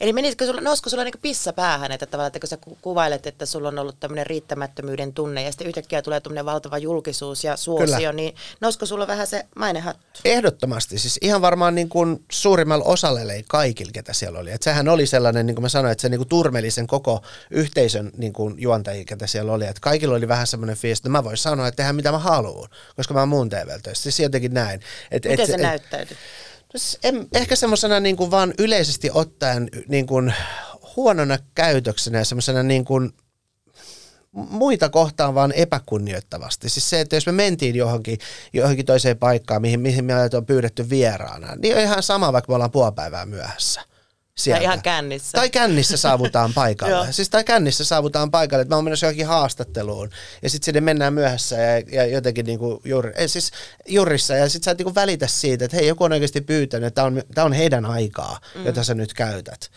Eli menisikö sulla, nousko sulla niinku pissa päähän, että tavallaan, että kun sä kuvailet, että sulla on ollut tämmöinen riittämättömyyden tunne ja sitten yhtäkkiä tulee tämmöinen valtava julkisuus ja suosio, Kyllä. niin nousko sulla vähän se mainehattu? Ehdottomasti, siis ihan varmaan niin kuin suurimmalla osalle ei kaikilla, ketä siellä oli. Et sehän oli sellainen, niin kuin mä sanoin, että se niin kuin turmeli sen koko yhteisön niin kuin juontajia, ketä siellä oli. Että kaikilla oli vähän semmoinen fiilis, että mä voin sanoa, että tehdään mitä mä haluan, koska mä oon muun TV-töissä. Siis jotenkin näin. Et, Miten et, se et, näyttäytyy? En, ehkä semmoisena niin kuin vaan yleisesti ottaen niin kuin huonona käytöksenä ja semmoisena niin kuin muita kohtaan vaan epäkunnioittavasti. Siis se, että jos me mentiin johonkin, johonkin toiseen paikkaan, mihin, mihin meidät on pyydetty vieraana, niin on ihan sama, vaikka me ollaan puoli päivää myöhässä sieltä. Tai ihan kännissä. Tai kännissä saavutaan [laughs] paikalle. siis tai kännissä saavutaan paikalle, että mä oon menossa johonkin haastatteluun ja sitten sinne mennään myöhässä ja, ja jotenkin niinku jur, ei, siis jurissa ja sitten sä et niinku välitä siitä, että hei joku on oikeasti pyytänyt, että tämä on, on heidän aikaa, mm. jota sä nyt käytät.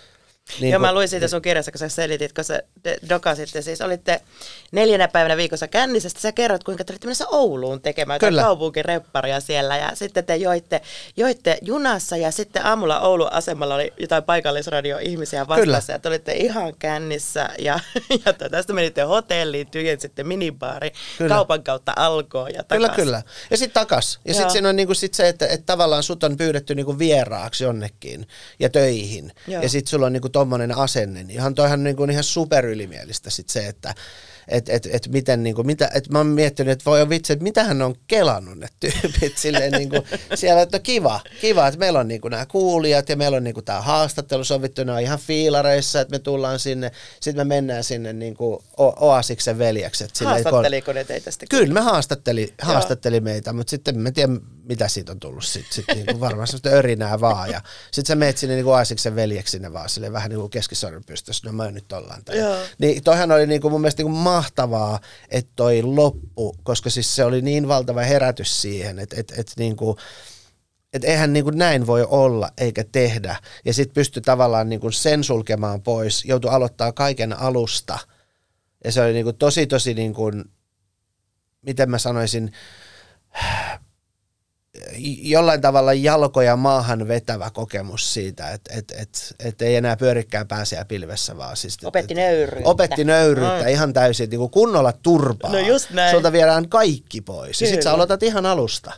Niin Joo, mä luin siitä sun kirjassa, kun sä selitit, kun sä dokasitte, siis olitte neljänä päivänä viikossa kännissä, sä kerrot, kuinka te olitte mennessä Ouluun tekemään Kyllä. kaupunkirepparia siellä, ja sitten te joitte, joitte junassa, ja sitten aamulla Oulun asemalla oli jotain paikallisradio-ihmisiä vastassa, Kyllä. ja te olitte ihan kännissä, ja, [laughs] ja tästä menitte hotelliin, tyhjensitte minibaari, kyllä. kaupan kautta alkoi ja takas. Kyllä, kyllä. Ja sitten takas. Ja sitten siinä on niinku sit se, että, että tavallaan sut on pyydetty niinku vieraaksi jonnekin ja töihin, Joo. ja sitten sulla on niinku tommonen asenne, niin ihan toihan niin kuin ihan superylimielistä sit se, että että et, et miten, niin kuin, mitä, et mä oon miettinyt, että voi vitsi, että mitä hän on kelannut ne tyypit [laughs] silleen niin kuin, siellä, että no kiva, kiva, että meillä on niin kuin nämä kuulijat ja meillä on niin kuin tämä haastattelu sovittu, ne on ihan fiilareissa, että me tullaan sinne, sitten me mennään sinne niin kuin Oasiksen veljekset. Haastatteliko ne teitä sitten? Kyllä, me haastatteli, haastatteli meitä, mutta sitten me tiedä, mitä siitä on tullut sitten, sit, niin kuin varmaan sellaista örinää vaan ja sitten sä meet sinne niin kuin Oasiksen veljeksi sinne vaan silleen vähän niin kuin keskisormen pystyssä, no mä nyt ollaan täällä. Niin toihan oli niin kuin mun mielestä niin kuin mahtavaa, että toi loppu, koska siis se oli niin valtava herätys siihen, että et, et niin kuin, et eihän niin kuin näin voi olla eikä tehdä. Ja sitten pystyi tavallaan niin kuin sen sulkemaan pois, joutui aloittaa kaiken alusta. Ja se oli niin kuin tosi tosi, niin kuin, miten mä sanoisin, jollain tavalla jalkoja maahan vetävä kokemus siitä, että et, et, et ei enää pyörikään pääsiä pilvessä, vaan siis... Opetti nöyryyttä. Opetti nöyryyttä mm. ihan täysin, niin kuin kunnolla turpaa. No just näin. Sulta viedään kaikki pois. Kyllä. Ja sit sä aloitat ihan alusta.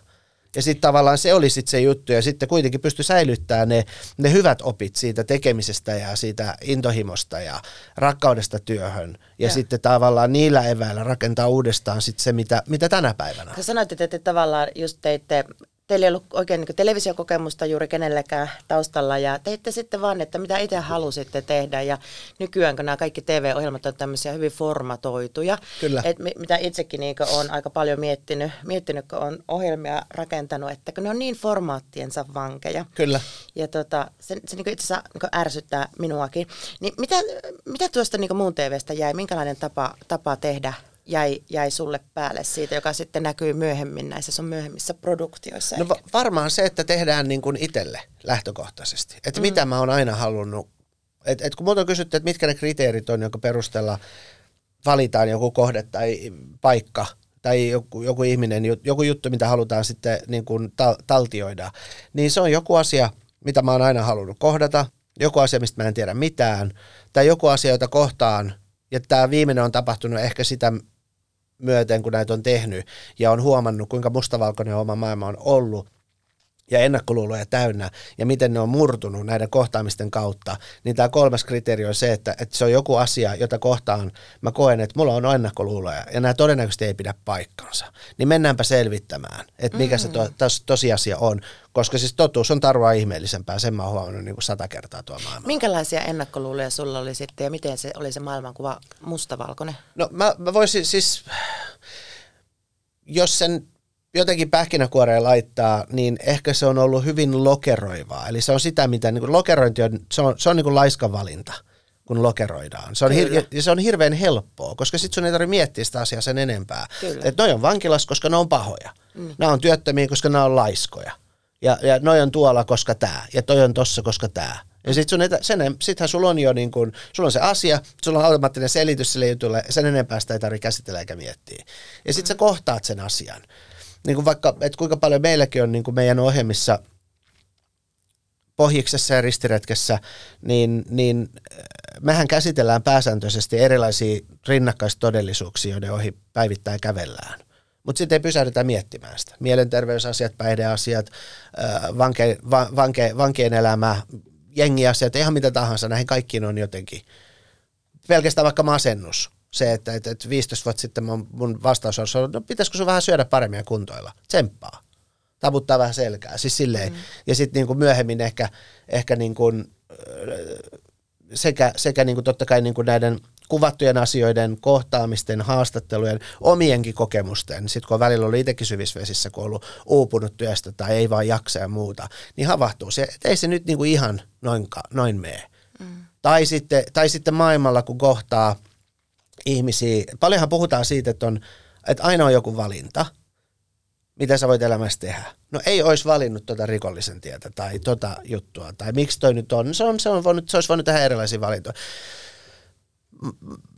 Ja sitten tavallaan se oli sitten se juttu, ja sitten kuitenkin pystyi säilyttämään ne, ne hyvät opit siitä tekemisestä ja siitä intohimosta ja rakkaudesta työhön. Ja, ja. sitten tavallaan niillä eväillä rakentaa uudestaan sitten se, mitä, mitä tänä päivänä. Sä sanoit, että te tavallaan just teitte teillä ei ollut oikein niin televisiokokemusta juuri kenellekään taustalla ja teitte sitten vaan, että mitä itse halusitte tehdä ja nykyään kun nämä kaikki TV-ohjelmat on tämmöisiä hyvin formatoituja, Kyllä. Et mitä itsekin niin olen aika paljon miettinyt, miettinyt, kun on ohjelmia rakentanut, että kun ne on niin formaattiensa vankeja. Kyllä. Ja tota, se, se niin itse asiassa niin ärsyttää minuakin. Niin mitä, mitä tuosta niin muun TVstä jäi, minkälainen tapa, tapa tehdä jäi, jäi sulle päälle siitä, joka sitten näkyy myöhemmin näissä sun myöhemmissä produktioissa? No va- varmaan se, että tehdään niin kuin itselle lähtökohtaisesti. Että mm. mitä mä oon aina halunnut. Et, et kun multa on kysytty, että mitkä ne kriteerit on, jonka perusteella valitaan joku kohde tai paikka tai joku, joku ihminen, joku juttu, mitä halutaan sitten niin kuin tal- taltioida, niin se on joku asia, mitä mä oon aina halunnut kohdata, joku asia, mistä mä en tiedä mitään, tai joku asia, jota kohtaan, ja tämä viimeinen on tapahtunut ehkä sitä myöten, kun näitä on tehnyt. Ja on huomannut, kuinka mustavalkoinen oma maailma on ollut ja ennakkoluuloja täynnä ja miten ne on murtunut näiden kohtaamisten kautta, niin tämä kolmas kriteeri on se, että, että se on joku asia, jota kohtaan mä koen, että mulla on ennakkoluuloja ja nämä todennäköisesti ei pidä paikkansa. Niin mennäänpä selvittämään, että mikä mm. se to, tos, tosiasia on, koska siis totuus on tarua ihmeellisempää, sen mä oon huomannut niin kuin sata kertaa tuo maailma. Minkälaisia ennakkoluuloja sulla oli sitten ja miten se oli se maailmankuva mustavalkoinen? No mä, mä voisin siis, jos sen jotenkin pähkinäkuoreen laittaa, niin ehkä se on ollut hyvin lokeroivaa. Eli se on sitä, mitä niin kuin lokerointi on, se on, se on niin kuin laiska valinta kun lokeroidaan. Se on, hir- ja se on hirveän helppoa, koska sitten sun ei tarvitse miettiä sitä asiaa sen enempää. Että noi on vankilas, koska ne on pahoja. Mm. Nämä on työttömiä, koska nämä on laiskoja. Ja, ja noi on tuolla, koska tämä. Ja toi on tossa, koska tämä. Ja sit sun etä, sen, sittenhän sulla on jo niin kun, sulla on se asia, sulla on automaattinen selitys sille jutulle, sen enempää sitä ei tarvitse käsitellä eikä miettiä. Ja sitten sä kohtaat sen asian. Niin kuin vaikka, että kuinka paljon meilläkin on niin kuin meidän ohjelmissa pohjiksessa ja ristiretkessä, niin, niin äh, mehän käsitellään pääsääntöisesti erilaisia rinnakkaistodellisuuksia, joiden ohi päivittäin kävellään. Mutta sitten ei pysähdytä miettimään sitä. Mielenterveysasiat, päihdeasiat, äh, vanke, vanke, vankien elämä, jengiasiat, ihan mitä tahansa, näihin kaikkiin on jotenkin. Pelkästään vaikka masennus. Se, että, että, että 15 vuotta sitten mun, mun vastaus on ollut, no pitäisikö sun vähän syödä paremmin ja kuntoilla? Tsemppaa. Taputtaa vähän selkää. Siis silleen. Mm. Ja sitten niin myöhemmin ehkä, ehkä niin kuin, sekä, sekä niin kuin totta kai niin kuin näiden kuvattujen asioiden, kohtaamisten, haastattelujen, omienkin kokemusten, sitten kun on välillä ollut itsekin syvisvesissä, kun on ollut uupunut työstä tai ei vaan jaksa ja muuta, niin havahtuu se, että ei se nyt niinku ihan noin, noin mene. Mm. Tai, sitten, tai sitten maailmalla, kun kohtaa ihmisiä, paljonhan puhutaan siitä, että, on, että aina on joku valinta, mitä sä voit elämässä tehdä. No ei olisi valinnut tuota rikollisen tietä tai tota juttua, tai miksi toi nyt on. Se, on, se, on voinut, se olisi voinut tehdä erilaisia valintoja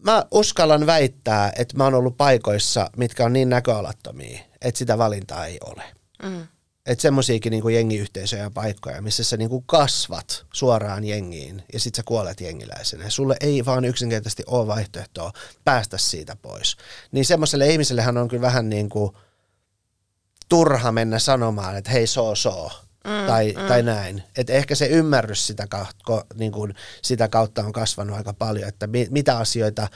mä uskallan väittää, että mä oon ollut paikoissa, mitkä on niin näköalattomia, että sitä valintaa ei ole. Mm. Että semmoisiakin niinku jengiyhteisöjä ja paikkoja, missä sä niinku kasvat suoraan jengiin ja sit sä kuolet jengiläisenä. Sulle ei vaan yksinkertaisesti ole vaihtoehtoa päästä siitä pois. Niin semmoiselle ihmisellehän on kyllä vähän niin kuin turha mennä sanomaan, että hei soo soo mm, tai, mm. tai näin. Et ehkä se ymmärrys sitä, kautta, niin kuin, sitä kautta on kasvanut aika paljon, että mi, mitä asioita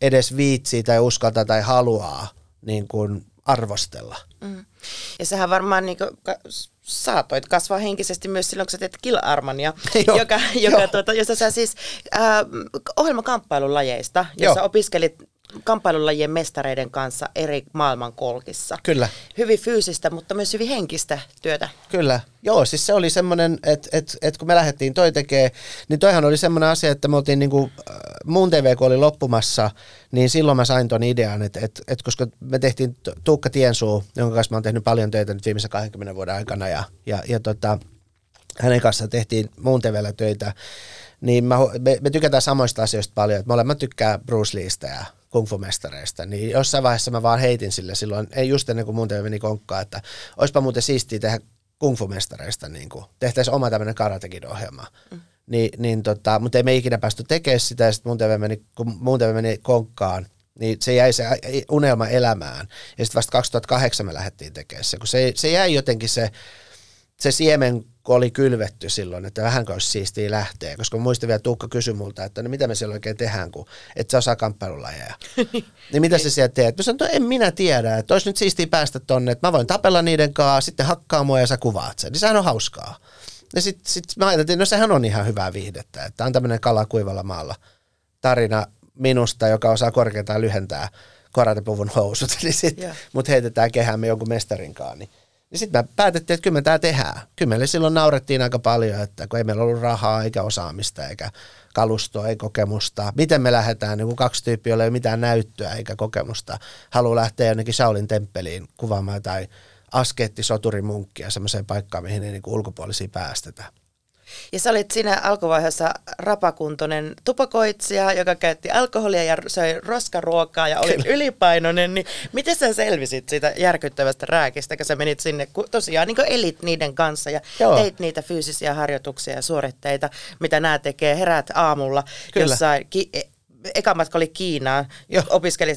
edes viitsii tai uskaltaa tai haluaa niin kuin arvostella. Mm. Ja sehän varmaan niin kuin, saatoit kasvaa henkisesti myös silloin, kun sä teet Kill Armania, [laughs] joka, joka tuota, jossa sä siis äh, ohjelmakamppailulajeista, jossa Joo. opiskelit kamppailulajien mestareiden kanssa eri maailmankolkissa. Kyllä. Hyvin fyysistä, mutta myös hyvin henkistä työtä. Kyllä. Joo, siis se oli semmoinen, että et, et kun me lähdettiin toi tekee, niin toihan oli semmoinen asia, että me oltiin niinku, äh, muun TV, kun oli loppumassa, niin silloin mä sain ton idean, että et, et koska me tehtiin Tuukka Tiensuu, jonka kanssa mä oon tehnyt paljon töitä nyt viimeisen 20 vuoden aikana, ja, ja, ja tota, hänen kanssa tehtiin muun TVllä töitä, niin mä, me, me tykätään samoista asioista paljon, että molemmat tykkää Bruce Leestä ja kungfu-mestareista, niin jossain vaiheessa mä vaan heitin sille silloin, ei just ennen kuin mun meni konkkaan, että olisipa muuten siistiä tehdä kungfu-mestareista, niin kuin, tehtäisiin oma tämmöinen karatekin ohjelma. Mm. Ni, niin tota, mutta ei me ikinä päästy tekemään sitä, ja sitten mun TV meni, kun mun TV meni konkkaan, niin se jäi se unelma elämään. Ja sitten vasta 2008 me lähdettiin tekemään se, kun se, se jäi jotenkin se, se siemen kun oli kylvetty silloin, että vähän olisi siistiä lähteä, koska muistin vielä Tuukka kysyi multa, että no mitä me siellä oikein tehdään, kun et sä osaa kamppailulajeja. [laughs] niin mitä se sieltä teet? Mä sanoin, että en minä tiedä, että olisi nyt siistiä päästä tonne, että mä voin tapella niiden kanssa, sitten hakkaa mua ja sä kuvaat sen. Niin sehän on hauskaa. Ja sitten sit mä ajattelin, no sehän on ihan hyvää viihdettä, että on tämmöinen kala kuivalla maalla tarina minusta, joka osaa korkeintaan lyhentää koratepuvun housut, [laughs] niin sit yeah. mut heitetään kehäämme jonkun mestarinkaan, niin niin sitten me päätettiin, että kyllä me tämä tehdään. Kyllä silloin naurettiin aika paljon, että kun ei meillä ollut rahaa eikä osaamista eikä kalustoa, ei kokemusta. Miten me lähdetään, niin kuin kaksi tyyppiä, joilla ei ole mitään näyttöä eikä kokemusta, haluaa lähteä jonnekin Shaolin temppeliin kuvaamaan tai askeettisoturimunkkia semmoiseen paikkaan, mihin ei niin ulkopuolisia päästetä. Ja sä olit siinä alkuvaiheessa rapakuntoinen tupakoitsija, joka käytti alkoholia ja söi roskaruokaa ja oli Kyllä. ylipainoinen. Niin miten sä selvisit siitä järkyttävästä rääkistä, kun sä menit sinne, kun tosiaan niin elit niiden kanssa ja Joo. teit niitä fyysisiä harjoituksia ja suoritteita, mitä nämä tekee. Herät aamulla Kyllä. jossain ki- eka matka oli Kiinaan,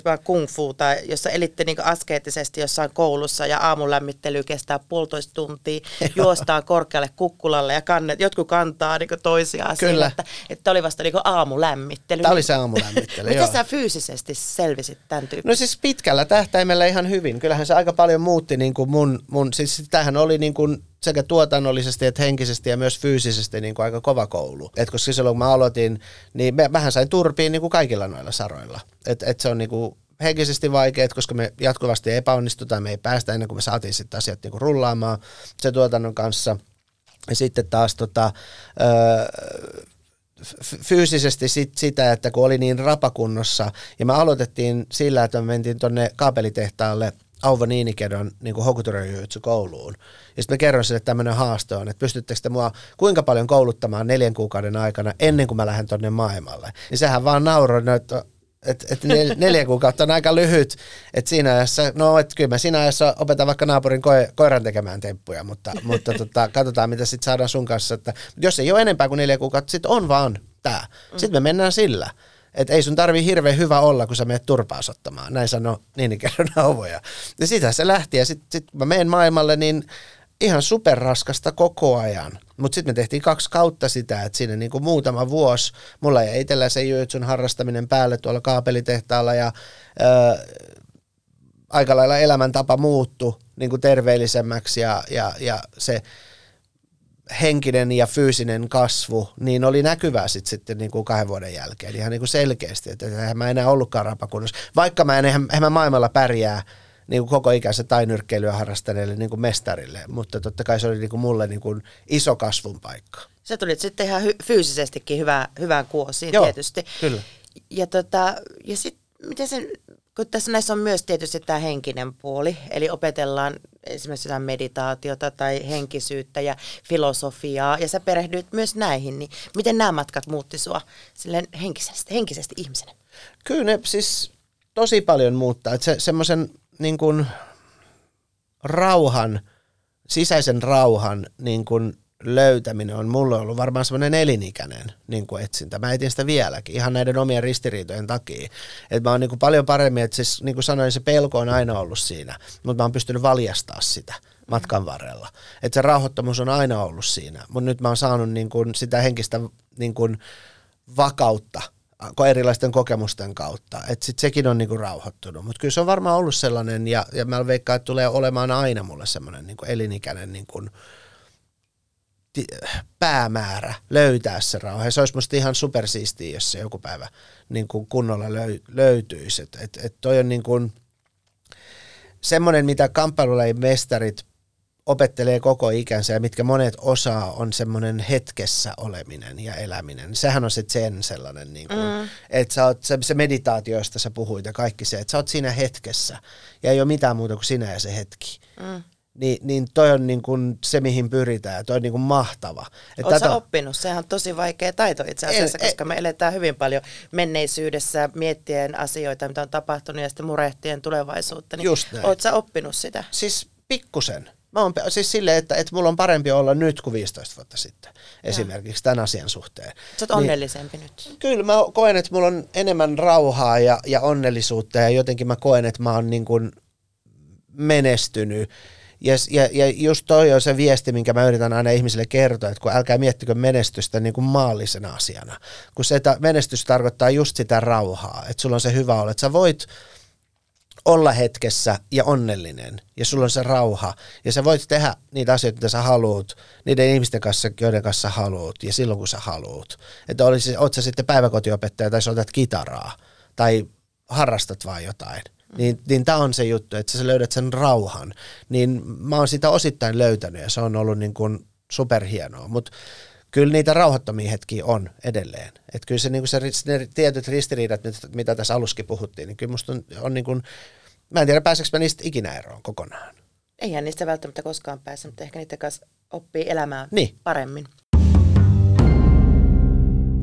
vaan kung fuuta, jossa elitte niin askeettisesti jossain koulussa ja aamulämmittely kestää puolitoista tuntia, juostaan korkealle kukkulalle ja kannet, jotkut kantaa niin toisiaan Kyllä. Siinä, että, että oli vasta niin aamulämmittely. Tämä oli se aamulämmittely, Miten sä fyysisesti selvisit tämän tyyppistä? No siis pitkällä tähtäimellä ihan hyvin. Kyllähän se aika paljon muutti niin kuin mun, mun siis tämähän oli niin kuin sekä tuotannollisesti että henkisesti ja myös fyysisesti niin kuin aika kova koulu. Et koska silloin kun mä aloitin, niin mä, mähän sain turpiin niin kuin kaikilla noilla saroilla. Et, et se on niin kuin henkisesti vaikeet, koska me jatkuvasti epäonnistutaan, me ei päästä ennen kuin me saatiin sitten asiat niin kuin rullaamaan se tuotannon kanssa. Ja sitten taas tota, öö, fyysisesti sit, sitä, että kun oli niin rapakunnossa, ja me aloitettiin sillä, että me mentiin tuonne kaapelitehtaalle Auvo Niinikedon niin kouluun. Ja sitten mä kerron sille, tämmöinen haaste on, että pystyttekö te mua kuinka paljon kouluttamaan neljän kuukauden aikana ennen kuin mä lähden tonne maailmalle. Niin sehän vaan nauroi, että että et nel, [laughs] neljä kuukautta on aika lyhyt, että siinä ajassa, no että kyllä mä siinä ajassa opetan vaikka naapurin ko- koiran tekemään temppuja, mutta, [laughs] mutta tota, katsotaan mitä sitten saadaan sun kanssa, että jos ei ole enempää kuin neljä kuukautta, sitten on vaan tämä. Sitten me mennään sillä. Että ei sun tarvi hirveän hyvä olla, kun sä menet turpaa ottamaan. Näin sanoi Niinikerron Auvoja. Ja sitä se lähti. Ja sitten sit mä menen maailmalle, niin ihan superraskasta koko ajan. Mutta sitten me tehtiin kaksi kautta sitä, että siinä niinku muutama vuosi, mulla ei itsellä se jujutsun harrastaminen päälle tuolla kaapelitehtaalla ja ää, aika lailla elämäntapa muuttu niinku terveellisemmäksi ja, ja, ja se henkinen ja fyysinen kasvu, niin oli näkyvää sit sitten niin kuin kahden vuoden jälkeen ihan niin kuin selkeästi, että eihän mä enää ollutkaan rapakunnossa. Vaikka mä en, eihän, eihän mä maailmalla pärjää niin kuin koko ikänsä tainyrkkeilyä harrastaneelle niin kuin mestarille, mutta totta kai se oli niin kuin mulle niin kuin iso kasvun paikka. Se tuli sitten ihan hy- fyysisestikin hyvää, hyvään kuosiin Joo, tietysti. kyllä. Ja, tota, ja sitten miten sen, kun tässä näissä on myös tietysti tämä henkinen puoli, eli opetellaan esimerkiksi jotain meditaatiota tai henkisyyttä ja filosofiaa, ja sä perehdyit myös näihin, niin miten nämä matkat muutti sua silleen henkisesti, henkisesti ihmisenä? Kyllä ne siis tosi paljon muuttaa, että se, semmoisen niin kuin rauhan, sisäisen rauhan niin kuin löytäminen on mulle ollut varmaan semmoinen elinikäinen niin kuin etsintä. Mä etin sitä vieläkin, ihan näiden omien ristiriitojen takia. Et mä oon niin kuin paljon paremmin, että siis niin kuin sanoin, se pelko on aina ollut siinä, mutta mä oon pystynyt valjastaa sitä matkan varrella. Että se rauhoittomuus on aina ollut siinä, mutta nyt mä oon saanut niin kuin sitä henkistä niin kuin vakautta erilaisten kokemusten kautta. Että sit sekin on niinku rauhoittunut. Mutta kyllä se on varmaan ollut sellainen, ja, ja mä veikkaan, että tulee olemaan aina mulle semmoinen niinku elinikäinen niinku, päämäärä löytää se rauha. Ja se olisi musta ihan supersiistiä, jos se joku päivä niin kuin kunnolla löy, löytyisi. Et, et, et toi on niin kuin semmoinen, mitä kamppailulajin mestarit opettelee koko ikänsä ja mitkä monet osaa on semmoinen hetkessä oleminen ja eläminen. Sehän on se sen sellainen, niin kuin, mm. että sä oot, se, se meditaatio, josta sä puhuit ja kaikki se, että sä oot siinä hetkessä ja ei ole mitään muuta kuin sinä ja se hetki. Mm niin, niin toi on niin kuin se, mihin pyritään. Toi on niin kuin mahtava. Oletko tätä... oppinut? Sehän on tosi vaikea taito itse asiassa, en, koska en, me eletään hyvin paljon menneisyydessä miettien asioita, mitä on tapahtunut ja sitten murehtien tulevaisuutta. Niin Just näin. Oletko oppinut sitä? Siis pikkusen. Mä oon, siis silleen, että, että mulla on parempi olla nyt kuin 15 vuotta sitten, esimerkiksi tämän asian suhteen. Sä oot onnellisempi niin, nyt. Kyllä mä koen, että mulla on enemmän rauhaa ja, ja onnellisuutta ja jotenkin mä koen, että mä oon niin kuin menestynyt ja, ja, ja just toi on se viesti, minkä mä yritän aina ihmisille kertoa, että kun älkää miettikö menestystä niin kuin maallisena asiana. Kun se että menestys tarkoittaa just sitä rauhaa, että sulla on se hyvä olla, että sä voit olla hetkessä ja onnellinen ja sulla on se rauha ja sä voit tehdä niitä asioita, mitä sä haluut, niiden ihmisten kanssa, joiden kanssa haluut ja silloin kun sä haluut. Että olisi, oot sä sitten päiväkotiopettaja tai soitat kitaraa tai harrastat vaan jotain – niin, niin tämä on se juttu, että sä löydät sen rauhan. Niin mä oon sitä osittain löytänyt ja se on ollut niin kuin superhienoa, mutta kyllä niitä rauhattomia hetkiä on edelleen. Että kyllä se, niin kuin se ne tietyt ristiriidat, mitä, tässä aluskin puhuttiin, niin kyllä musta on, on niin kuin, mä en tiedä pääseekö mä niistä ikinä eroon kokonaan. Eihän niistä välttämättä koskaan pääse, mutta ehkä niitä kanssa oppii elämään niin. paremmin.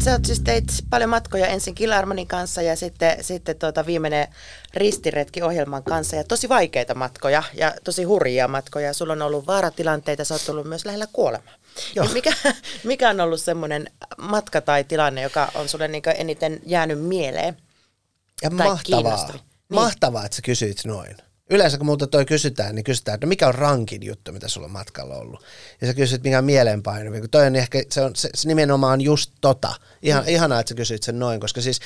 Sä oot siis teit paljon matkoja ensin Kilarmanin kanssa ja sitten, sitten tuota viimeinen ristiretki ohjelman kanssa ja tosi vaikeita matkoja ja tosi hurjia matkoja. Sulla on ollut vaaratilanteita, sä oot ollut myös lähellä kuolemaa. Niin mikä, [laughs] mikä on ollut semmoinen matka tai tilanne, joka on sulle niin eniten jäänyt mieleen? Ja tai mahtavaa. Niin. Mahtavaa, että sä kysyit noin yleensä kun multa toi kysytään, niin kysytään, että no mikä on rankin juttu, mitä sulla on matkalla ollut. Ja sä kysyt, mikä on mieleenpaino. Kun toi on ehkä, se on se, se nimenomaan just tota. Ihan, mm. Ihanaa, että sä kysyt sen noin, koska siis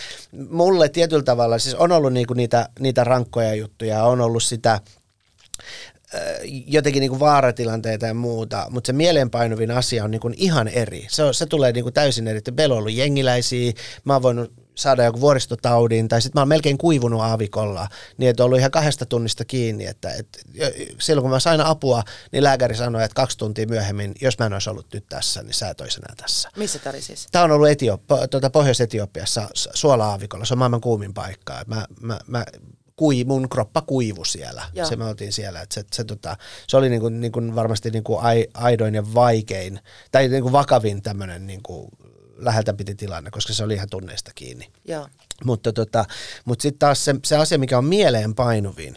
mulle tietyllä tavalla siis on ollut niinku niitä, niitä rankkoja juttuja, on ollut sitä jotenkin niin kuin vaaratilanteita ja muuta, mutta se mieleenpainuvin asia on niin kuin ihan eri. Se, on, se tulee niin kuin täysin eri. Meillä on ollut jengiläisiä, mä oon voinut saada joku vuoristotaudin, tai sitten mä oon melkein kuivunut aavikolla, niin että ollut ihan kahdesta tunnista kiinni, että, että silloin kun mä sain apua, niin lääkäri sanoi, että kaksi tuntia myöhemmin, jos mä en olisi ollut nyt tässä, niin sä et olisi enää tässä. Missä tämä oli siis? Tämä on ollut Etiop, tuota Pohjois-Etiopiassa suola-aavikolla, se on maailman kuumin paikka. Mä, mä, mä kui, mun kroppa kuivu siellä. Joo. Se me oltiin siellä. Et se, se, tota, se oli niinku, niinku varmasti niinku ai, aidoin ja vaikein, tai niinku vakavin tämmöinen niinku läheltä piti tilanne, koska se oli ihan tunneista kiinni. Joo. Mutta, tota, mutta sitten taas se, se asia, mikä on mieleen painuvin,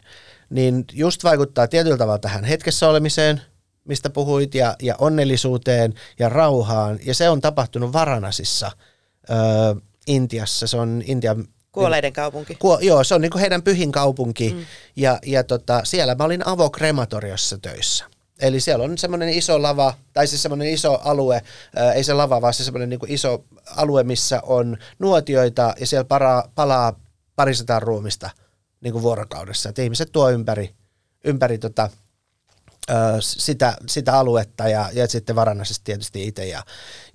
niin just vaikuttaa tietyllä tavalla tähän hetkessä olemiseen, mistä puhuit, ja, ja onnellisuuteen ja rauhaan. Ja se on tapahtunut Varanasissa, öö, Intiassa. Se on Intian Kuolleiden kaupunki. Kuo, joo, se on niinku heidän pyhin kaupunki mm. ja, ja tota, siellä mä olin avokrematoriossa töissä. Eli siellä on semmoinen iso lava, tai siis semmoinen iso alue, ää, ei se lava, vaan se semmoinen niinku iso alue, missä on nuotioita ja siellä para, palaa parisataa ruumista niinku vuorokaudessa. Et ihmiset tuo ympäri, ympäri tota, ö, sitä, sitä aluetta ja, ja sitten Varanasista tietysti itse ja,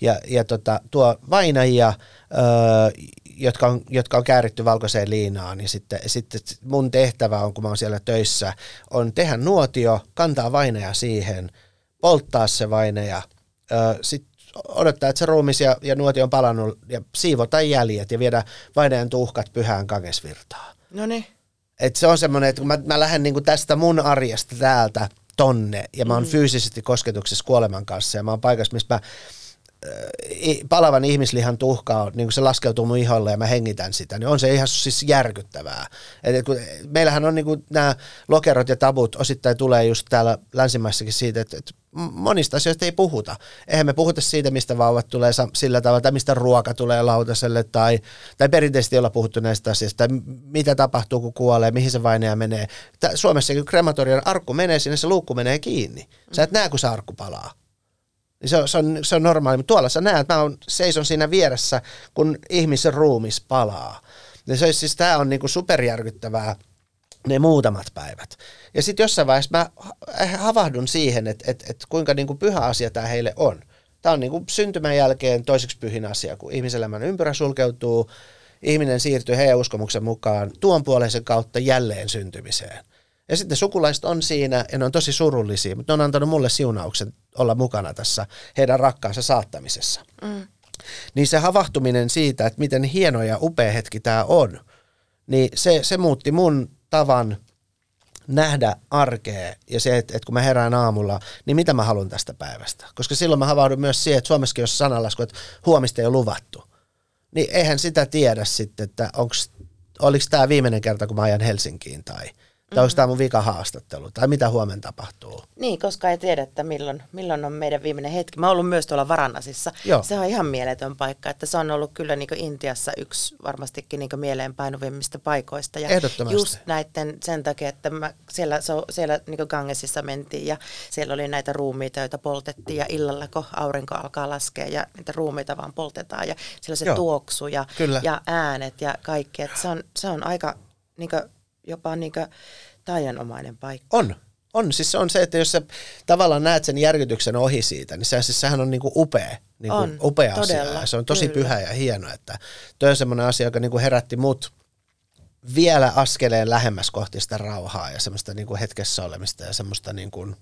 ja, ja tota, tuo vainajia, ö, jotka on, jotka on kääritty valkoiseen liinaan, niin sitten, sitten mun tehtävä on, kun mä oon siellä töissä, on tehdä nuotio, kantaa vaineja siihen, polttaa se vaineja, sitten odottaa, että se ruumis ja, ja nuotio on palannut ja siivota jäljet ja viedä vainajan tuhkat pyhään kangesvirtaan. No niin. Et se on semmoinen, että kun mä, mä lähden niinku tästä mun arjesta täältä tonne ja mä oon mm. fyysisesti kosketuksessa kuoleman kanssa ja mä oon paikassa, missä mä palavan ihmislihan tuhka on, niin kun se laskeutuu mun iholle ja mä hengitän sitä, niin on se ihan siis järkyttävää. Et, kun, meillähän on niin nämä lokerot ja tabut osittain tulee just täällä länsimaissakin siitä, että, että monista asioista ei puhuta. Eihän me puhuta siitä, mistä vauvat tulee sillä tavalla, tai mistä ruoka tulee lautaselle, tai, tai perinteisesti ei olla puhuttu näistä asioista, tai mitä tapahtuu, kun kuolee, mihin se vainea menee. Suomessa kun krematorian arkku menee sinne, se luukku menee kiinni. Sä et näe, kun se arkku palaa. Se on, se, on, se on normaali, mutta tuolla sä näet, mä on, seison siinä vieressä, kun ihmisen ruumis palaa. Ja se siis, tämä on niinku superjärkyttävää ne muutamat päivät. Ja sitten jossain vaiheessa mä havahdun siihen, että et, et kuinka niinku pyhä asia tämä heille on. Tämä on niinku syntymän jälkeen toiseksi pyhin asia, kun ihmiselämän ympyrä sulkeutuu, ihminen siirtyy heidän uskomuksen mukaan tuon puoleisen kautta jälleen syntymiseen. Ja sitten sukulaiset on siinä ja ne on tosi surullisia, mutta ne on antanut mulle siunauksen olla mukana tässä heidän rakkaansa saattamisessa. Mm. Niin se havahtuminen siitä, että miten hieno ja upea hetki tämä on, niin se, se muutti mun tavan nähdä arkea ja se, että, että kun mä herään aamulla, niin mitä mä haluan tästä päivästä. Koska silloin mä havahdun myös siihen, että Suomessakin jos sanalasku, että huomista ei ole luvattu. Niin eihän sitä tiedä sitten, että oliko tämä viimeinen kerta, kun mä ajan Helsinkiin tai – tai onko tämä mun vika haastattelu, tai mitä huomenna tapahtuu. Niin, koska ei tiedä, että milloin, milloin on meidän viimeinen hetki. Mä oon ollut myös tuolla Varanasissa. Joo. Se on ihan mieletön paikka, että se on ollut kyllä niin Intiassa yksi varmastikin niin mieleenpainuvimmista paikoista. Ja Ehdottomasti. Just näiden sen takia, että mä siellä, so, siellä niin Gangesissa mentiin ja siellä oli näitä ruumiita, joita poltettiin ja illalla, kun aurinko alkaa laskea ja niitä ruumiita vaan poltetaan ja siellä se Joo. tuoksu ja, ja äänet ja kaikki. Että se, on, se on aika niin kuin, jopa niin taianomainen paikka. On. On, siis on se, että jos sä tavallaan näet sen järkytyksen ohi siitä, niin se, siis sehän on niinku upea, niinku on, upea todella, asia. Se on tosi kyllä. pyhä ja hieno, että toi on semmoinen asia, joka niinku herätti mut vielä askeleen lähemmäs kohti sitä rauhaa ja semmoista niinku hetkessä olemista ja semmoista niinku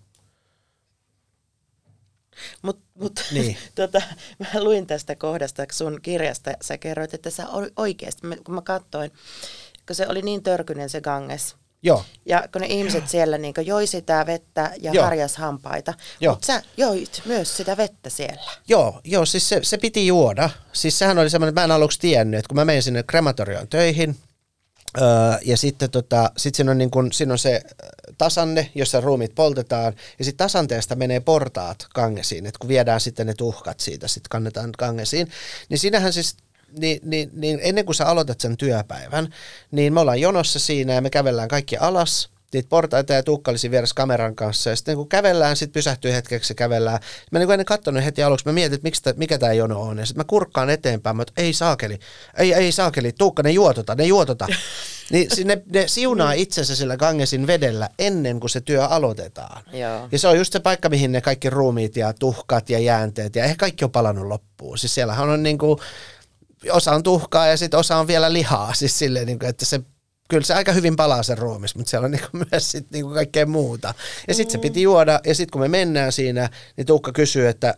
Mutta mut, [laughs] niin. tota, mä luin tästä kohdasta sun kirjasta, sä kerroit, että sä oikeasti, kun mä katsoin, kun se oli niin törkynen se Ganges. Joo. Ja kun ne ihmiset siellä niin joi sitä vettä ja joo. harjas hampaita, mutta sä joit myös sitä vettä siellä. Joo, joo siis se, se piti juoda. Siis sehän oli semmoinen, että mä en aluksi tiennyt, että kun mä menin sinne krematorioon töihin, Öö, ja sitten tota, sit siinä, on niin kun, siinä on se tasanne, jossa ruumit poltetaan, ja sitten tasanteesta menee portaat kangesiin, että kun viedään sitten ne tuhkat siitä, sitten kannetaan kangesiin, niin siinähän siis niin, niin, niin ennen kuin sä aloitat sen työpäivän, niin me ollaan jonossa siinä ja me kävellään kaikki alas, niitä portaita ja tukkallisi vieressä kameran kanssa. Ja sitten kun kävellään, sitten pysähtyy hetkeksi ja kävellään. Mä niin ennen katsonut heti aluksi, mä mietin, että miksi tää, mikä tämä jono on. Ja sitten mä kurkkaan eteenpäin, mä että ei saakeli, ei, ei saakeli, Tuukka, ne juotota, ne juotota. [laughs] niin ne, ne siunaa itsensä sillä Gangesin vedellä ennen kuin se työ aloitetaan. Joo. Ja se on just se paikka, mihin ne kaikki ruumiit ja tuhkat ja jäänteet ja ehkä kaikki on palannut loppuun. Siis siellähän on niin kuin, osa on tuhkaa ja sitten osa on vielä lihaa, siis silleen, niin kuin, että se kyllä se aika hyvin palaa sen ruumis, mutta siellä on niinku [laughs] myös sit niinku kaikkea muuta. Ja sitten se piti juoda, ja sitten kun me mennään siinä, niin Tuukka kysyy, että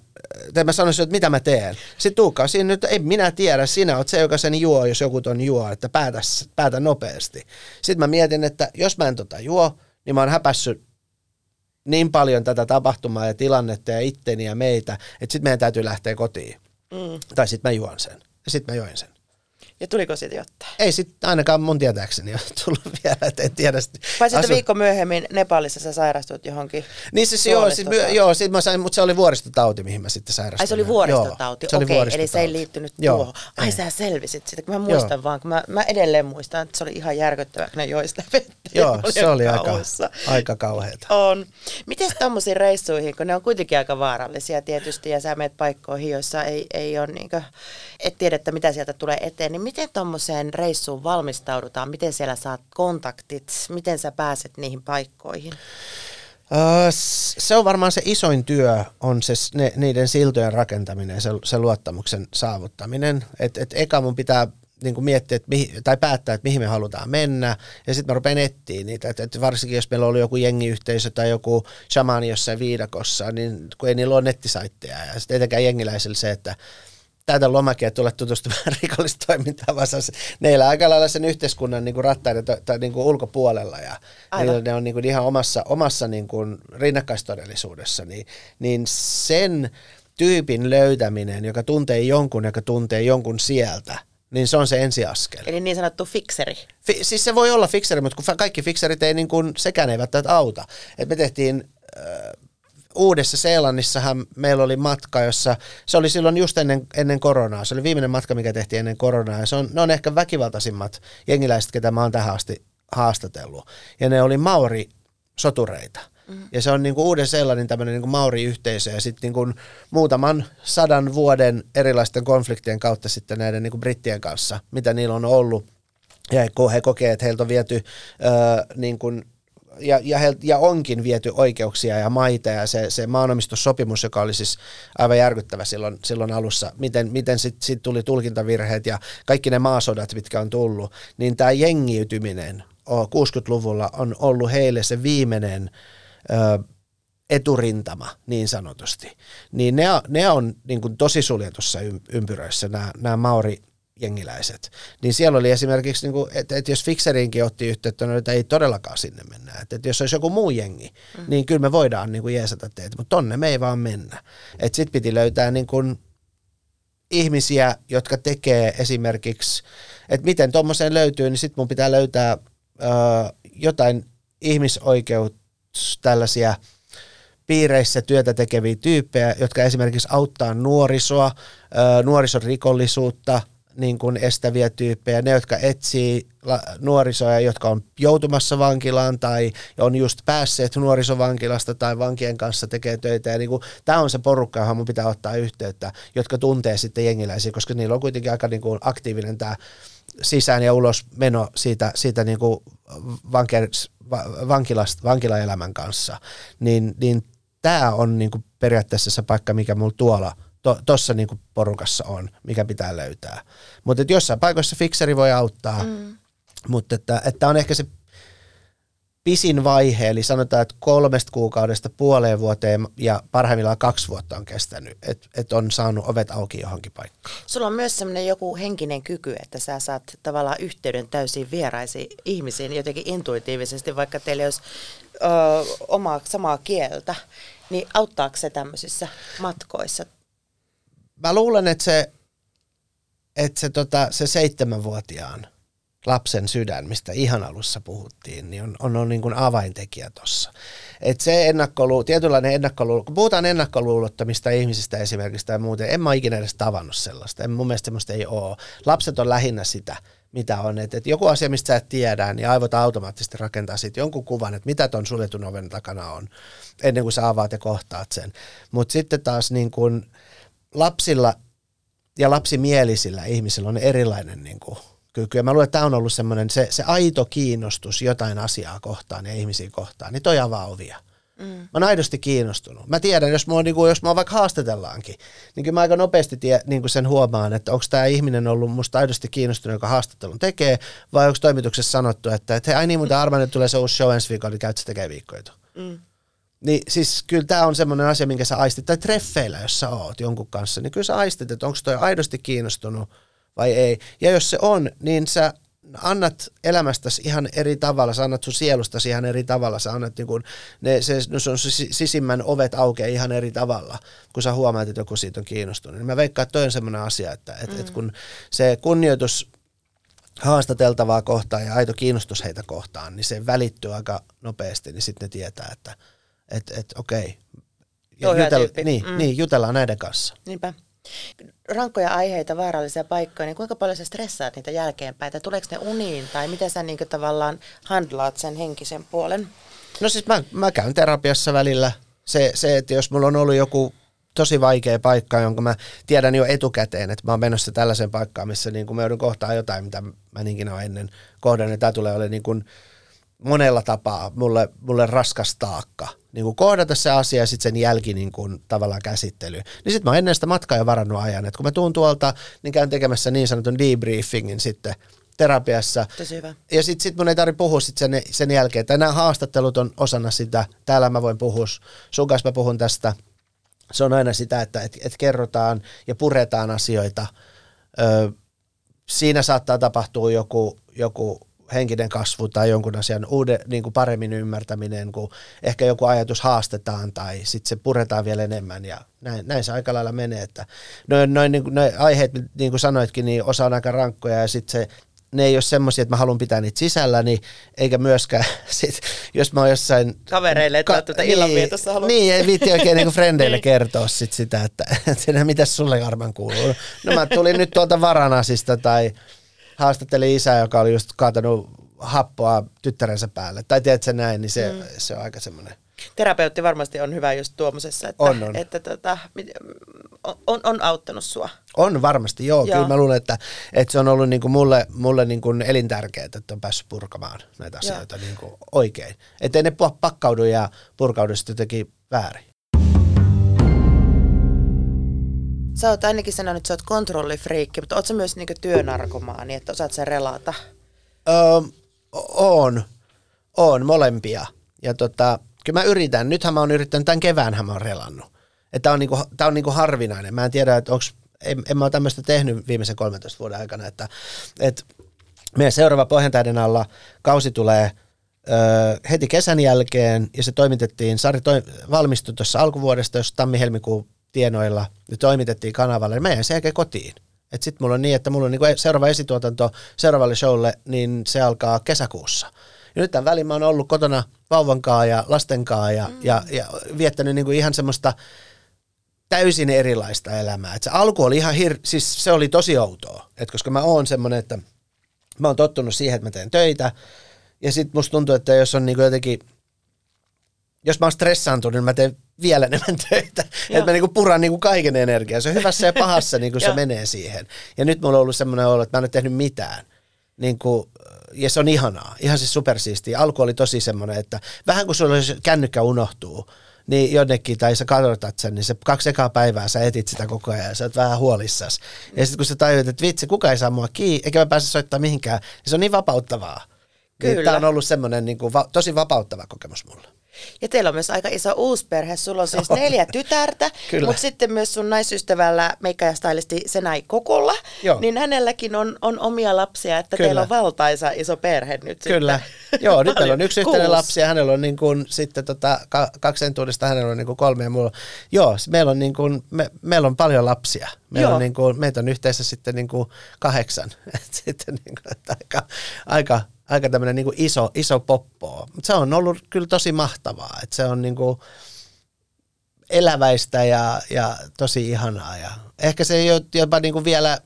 tai mä sanoisin, että mitä mä teen. Sitten Tuukka on siinä, että ei minä tiedä, sinä oot se, joka sen juo, jos joku ton juo, että päätä, päätä nopeasti. Sitten mä mietin, että jos mä en tota juo, niin mä oon häpässyt niin paljon tätä tapahtumaa ja tilannetta ja itteni ja meitä, että sitten meidän täytyy lähteä kotiin. Mm. Tai sitten mä juon sen. Ja sitten mä join sen. Ja tuliko siitä jotain? Ei sitten ainakaan mun tietääkseni ole tullut [laughs] vielä, että en tiedä. Vai sitten asu... viikko myöhemmin Nepalissa sä sairastut johonkin Niin siis joo, sit, joo sit mä sain, mutta se oli vuoristotauti, mihin mä sitten sairastuin. Ai se oli vuoristotauti, okei, okay, vuoristotauti. eli se ei liittynyt joo. tuohon. Ai ei. sä selvisit sitä, kun mä muistan joo. vaan, kun mä, mä edelleen muistan, että se oli ihan järkyttävää, kun ne joi sitä vettä. Joo, se oli aika, aika kauheata. On. Miten tuommoisiin reissuihin, kun ne on kuitenkin aika vaarallisia tietysti, ja sä menet paikkoihin, joissa ei, ei ole niinkö, et tiedä, että mitä sieltä tulee eteen, niin miten tuommoiseen reissuun valmistaudutaan? Miten siellä saat kontaktit? Miten sä pääset niihin paikkoihin? Se on varmaan se isoin työ, on se, ne, niiden siltojen rakentaminen, se, se luottamuksen saavuttaminen. Et, et eka mun pitää niin kuin miettiä, että mihin, tai päättää, että mihin me halutaan mennä, ja sitten mä rupean etsiä niitä, että, että varsinkin jos meillä oli joku jengiyhteisö tai joku shamani jossain viidakossa, niin kun ei niillä ole nettisaitteja, ja sitten etenkään jengiläisillä se, että täytä lomakin ja tule tutustumaan [laughs] rikollistoimintaan, vaan ne elää aika lailla sen yhteiskunnan niin kuin rattaiden tai, tai niin kuin ulkopuolella ja niillä ne on niin kuin ihan omassa, omassa niin kuin rinnakkaistodellisuudessa, niin, niin sen tyypin löytäminen, joka tuntee jonkun, joka tuntee jonkun sieltä, niin se on se ensiaskel. Eli niin sanottu fikseri. Fi, siis se voi olla fikseri, mutta kun kaikki fikserit ei niin kuin, sekään ei välttämättä auta. Et me tehtiin äh, Uudessa Seelannissahan meillä oli matka, jossa se oli silloin just ennen, ennen koronaa. Se oli viimeinen matka, mikä tehtiin ennen koronaa. Ja se on, ne on ehkä väkivaltaisimmat jengiläiset, ketä mä oon tähän asti haastatellut. Ja ne oli Maori sotureita. Mm. Ja se on niin kuin uuden Seelannin tämmöinen niin kuin Mauri-yhteisö ja sitten niin muutaman sadan vuoden erilaisten konfliktien kautta sitten näiden niin kuin brittien kanssa, mitä niillä on ollut. Ja he kokee, että heiltä on viety öö, niin kuin ja, ja, he, ja onkin viety oikeuksia ja maita ja se, se maanomistussopimus, joka oli siis aivan järkyttävä silloin, silloin alussa, miten, miten sitten sit tuli tulkintavirheet ja kaikki ne maasodat, mitkä on tullut, niin tämä jengiytyminen 60-luvulla on ollut heille se viimeinen ö, eturintama niin sanotusti. Niin ne, ne on niin kuin tosi suljetussa ympyröissä nämä, nämä Maori jengiläiset. Niin siellä oli esimerkiksi, niin kuin, että, että jos Fixeriinkin otti yhteyttä, no, että ei todellakaan sinne mennä. Että, että jos olisi joku muu jengi, mm. niin kyllä me voidaan niin kuin jeesata teitä, mutta tonne me ei vaan mennä. Että sitten piti löytää niin kuin, ihmisiä, jotka tekee esimerkiksi, että miten tuommoiseen löytyy, niin sitten mun pitää löytää ö, jotain ihmisoikeus tällaisia piireissä työtä tekeviä tyyppejä, jotka esimerkiksi auttaa nuorisoa, ö, nuorison rikollisuutta, niin kuin estäviä tyyppejä, ne, jotka etsii nuorisoja, jotka on joutumassa vankilaan tai on just päässeet nuorisovankilasta tai vankien kanssa tekee töitä. Niin tämä on se porukka, johon mun pitää ottaa yhteyttä, jotka tuntee sitten jengiläisiä, koska niillä on kuitenkin aika niin kuin aktiivinen tämä sisään ja ulos meno siitä, siitä niin kuin vankilasta, vankilasta, vankilaelämän kanssa. Niin, niin tämä on niin kuin periaatteessa se paikka, mikä mulla tuolla – tuossa niinku porukassa on, mikä pitää löytää. Mutta jossain paikoissa fikseri voi auttaa, mm. mutta että, että on ehkä se pisin vaihe, eli sanotaan, että kolmesta kuukaudesta puoleen vuoteen ja parhaimmillaan kaksi vuotta on kestänyt, että et on saanut ovet auki johonkin paikkaan. Sulla on myös semmoinen joku henkinen kyky, että sä saat tavallaan yhteyden täysin vieraisiin ihmisiin jotenkin intuitiivisesti, vaikka teillä olisi ö, omaa samaa kieltä, niin auttaako se tämmöisissä matkoissa? Mä luulen, että se, että se, tota, se seitsemänvuotiaan lapsen sydän, mistä ihan alussa puhuttiin, niin on, on, on niin kuin avaintekijä tuossa. Että se ennakkolu, tietynlainen ennakkoluulo, kun puhutaan ennakkoluulottomista ihmisistä esimerkiksi tai muuten, en mä ikinä edes tavannut sellaista. En, mun mielestä semmoista ei ole. Lapset on lähinnä sitä, mitä on. Että et joku asia, mistä sä et tiedä, niin aivot automaattisesti rakentaa siitä jonkun kuvan, että mitä ton suljetun oven takana on, ennen kuin sä avaat ja kohtaat sen. Mutta sitten taas niin kuin, lapsilla ja lapsimielisillä ihmisillä on erilainen niin kuin, kyky. Ja mä luulen, että tämä on ollut semmoinen se, se aito kiinnostus jotain asiaa kohtaan ja ihmisiä kohtaan, niin toi avaa ovia. Mm. Mä oon aidosti kiinnostunut. Mä tiedän, jos mua, niin kuin, jos mua vaikka haastatellaankin, niin kyllä mä aika nopeasti tie, niin kuin sen huomaan, että onko tämä ihminen ollut musta aidosti kiinnostunut, joka haastattelun tekee, vai onko toimituksessa sanottu, että, että hei, ai niin, mutta arvan, että tulee se uusi show ensi viikolla, niin käyt tekee viikkoja. Mm. Niin siis kyllä tämä on semmoinen asia, minkä sä aistit, tai treffeillä, jos sä oot jonkun kanssa, niin kyllä sä aistit, että onko toi aidosti kiinnostunut vai ei. Ja jos se on, niin sä annat elämästäsi ihan eri tavalla, sä annat sun sielustasi ihan eri tavalla, sä annat niin kun, ne, se, no se on sisimmän ovet aukeaa ihan eri tavalla, kun sä huomaat, että joku siitä on kiinnostunut. Niin mä veikkaan, että toi on semmoinen asia, että et, mm. et kun se kunnioitus haastateltavaa kohtaan ja aito kiinnostus heitä kohtaan, niin se välittyy aika nopeasti, niin sitten ne tietää, että et, et, okei, okay. jutel, niin, mm. niin, jutellaan näiden kanssa. Niinpä rankkoja aiheita, vaarallisia paikkoja, niin kuinka paljon sä stressaat niitä jälkeenpäin? Tai tuleeko ne uniin? Tai miten sä niin tavallaan handlaat sen henkisen puolen? No siis mä, mä käyn terapiassa välillä. Se, se, että jos mulla on ollut joku tosi vaikea paikka, jonka mä tiedän jo etukäteen, että mä oon menossa tällaiseen paikkaan, missä niin mä joudun kohtaa jotain, mitä mä niinkin olen ennen kohdannut. Tämä tulee olemaan niin kuin monella tapaa mulle, mulle raskas taakka niin kuin kohdata se asia ja sitten sen jälki niin kuin, tavallaan käsittely. Niin sitten mä oon ennen sitä matkaa jo varannut ajan, että kun mä tuun tuolta, niin käyn tekemässä niin sanotun debriefingin sitten terapiassa. Tosi hyvä. Ja sitten sit mun ei tarvitse puhua sit sen, sen jälkeen, että nämä haastattelut on osana sitä, täällä mä voin puhua, sun kanssa mä puhun tästä. Se on aina sitä, että et, et kerrotaan ja puretaan asioita. Ö, siinä saattaa tapahtua joku, joku henkinen kasvu tai jonkun asian uuden, niin kuin paremmin ymmärtäminen, kun ehkä joku ajatus haastetaan tai sitten se puretaan vielä enemmän ja näin, näin se aika lailla menee. Että noin, noin niin kuin, noin aiheet, niin kuin sanoitkin, niin osa on aika rankkoja ja sitten se ne ei ole semmoisia, että mä haluan pitää niitä sisälläni, eikä myöskään, [laughs] sit, jos mä oon jossain... Kavereille, että ka- tuota niin, illanvietossa haluan. Niin, ei viitti oikein niin [laughs] frendeille niin. kertoa sit sitä, että, [laughs] että mitä sulle Arman kuuluu. No mä tulin nyt tuolta Varanasista tai haastattelin isää, joka oli just kaatanut happoa tyttärensä päälle. Tai tiedät se näin, niin se, mm. se on aika semmoinen. Terapeutti varmasti on hyvä just tuommoisessa, että, on, on. että tota, on, on auttanut sua. On varmasti, joo. joo. Kyllä mä luulen, että, että se on ollut niin kuin mulle, mulle niin kuin elintärkeää, että on päässyt purkamaan näitä asioita niin kuin oikein. Että ei ne pakkaudu ja purkaudu sitten jotenkin väärin. Sä oot ainakin sanonut, että sä oot kontrollifriikki, mutta oot sä myös niinku työnarkomaani, että osaat sen relata? Öö, on. On molempia. Ja tota, kyllä mä yritän. Nythän mä oon yrittänyt, tämän kevään mä oon relannut. Että on, niinku, tää on niinku harvinainen. Mä en tiedä, että onks, en, en mä ole tämmöistä tehnyt viimeisen 13 vuoden aikana. Että, että meidän seuraava Pohjantäiden alla kausi tulee heti kesän jälkeen ja se toimitettiin, Sari toi, valmistui tuossa alkuvuodesta, jos tammi-helmikuun tienoilla, ja toimitettiin kanavalle, niin mä jäin sen jälkeen kotiin. Et sit mulla on niin, että mulla on niinku seuraava esituotanto seuraavalle showlle, niin se alkaa kesäkuussa. Ja nyt tämän välin mä oon ollut kotona vauvankaa ja lastenkaa ja, mm. ja, ja viettänyt niinku ihan semmoista täysin erilaista elämää. Et se alku oli ihan hir... siis se oli tosi outoa. Et koska mä oon semmoinen, että mä oon tottunut siihen, että mä teen töitä. Ja sit musta tuntuu, että jos on niinku jotenkin jos mä oon stressaantunut, niin mä teen vielä enemmän [laughs] töitä. että mä niinku puran niinku kaiken energiaa. Se on hyvässä ja pahassa, niin kuin se menee siihen. Ja nyt mulla on ollut semmoinen olo, että mä en ole tehnyt mitään. Niin kuin, ja se on ihanaa, ihan siis supersiistiä. Alku oli tosi semmoinen, että vähän kun sulla kännykkä unohtuu, niin jonnekin, tai sä kadotat sen, niin se kaksi ekaa päivää sä etit sitä koko ajan ja sä oot vähän huolissas. Ja sitten kun sä tajuat, että vitsi, kuka ei saa mua kiinni, eikä mä pääse soittamaan mihinkään, niin se on niin vapauttavaa. Kyllä. Niin Tämä on ollut semmoinen niin kuin, va- tosi vapauttava kokemus mulle. Ja teillä on myös aika iso uusperhe. Sulla on siis neljä tytärtä, [laughs] mutta sitten myös sun naisystävällä meikka ja stylisti Senai Kokolla, Joo. niin hänelläkin on, on omia lapsia, että Kyllä. teillä on valtaisa iso perhe nyt Kyllä. Sitten. Joo, nyt meillä on yksi [laughs] yhteinen lapsi ja hänellä on niin kuin, sitten tota, kaksi entuudesta, hänellä on niin kuin kolme ja mulla Joo, meillä on, niin kuin, me, meillä on paljon lapsia. Meillä on, niin kuin, meitä on yhteensä sitten niin kuin kahdeksan. [laughs] sitten niin kuin, aika, aika aika tämmöinen niin iso, iso poppo. Mutta se on ollut kyllä tosi mahtavaa, että se on niin kuin eläväistä ja, ja tosi ihanaa. Ja ehkä se jopa niin kuin vielä,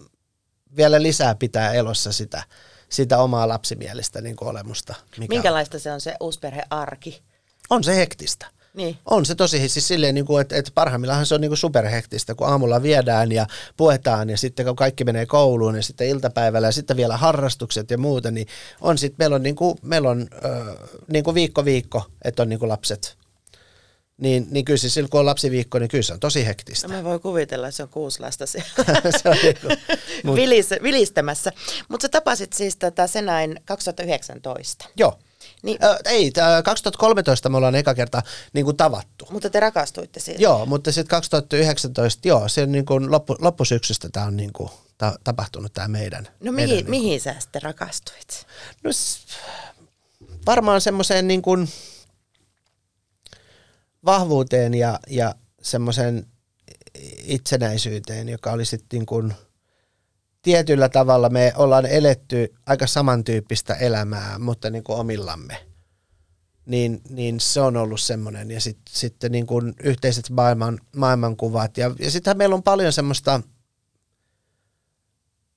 vielä lisää pitää elossa sitä, sitä omaa lapsimielistä niin kuin olemusta. Mikä Minkälaista on. se on se uusperhearki? On se hektistä. Niin. On se tosi, siis silleen, niin kuin, että, että parhaimmillaan se on niin kuin superhektistä, kun aamulla viedään ja puetaan ja sitten kun kaikki menee kouluun ja sitten iltapäivällä ja sitten vielä harrastukset ja muuta, niin on sitten, meillä on, niin kuin, meillä on äh, niin kuin viikko viikko, että on niin kuin lapset niin, niin kyllä se silloin kun on lapsiviikko, niin kyllä se on tosi hektistä. No mä voin kuvitella, että se on kuusi lasta siellä [laughs] se on niinku, mut, Vilis, vilistämässä. Mutta sä tapasit siis tätä Senain 2019. joo. Niin, Ö, ei, tää 2013 me ollaan eka kerta niin kuin tavattu. mutta te rakastuitte siitä. Joo, mutta sitten 2019, joo, se niin kuin loppu, loppusyksystä tämä on niin kuin ta, tapahtunut tämä meidän. No meidän, mihin, niin mihin sä sitten rakastuit? No, varmaan semmoiseen niin kuin vahvuuteen ja, ja semmoiseen itsenäisyyteen, joka oli sitten niin kuin tietyllä tavalla me ollaan eletty aika samantyyppistä elämää, mutta niin kuin omillamme. Niin, niin se on ollut semmoinen. Ja sit, sitten niin kuin yhteiset maailman, maailmankuvat. Ja, ja sittenhän meillä on paljon semmoista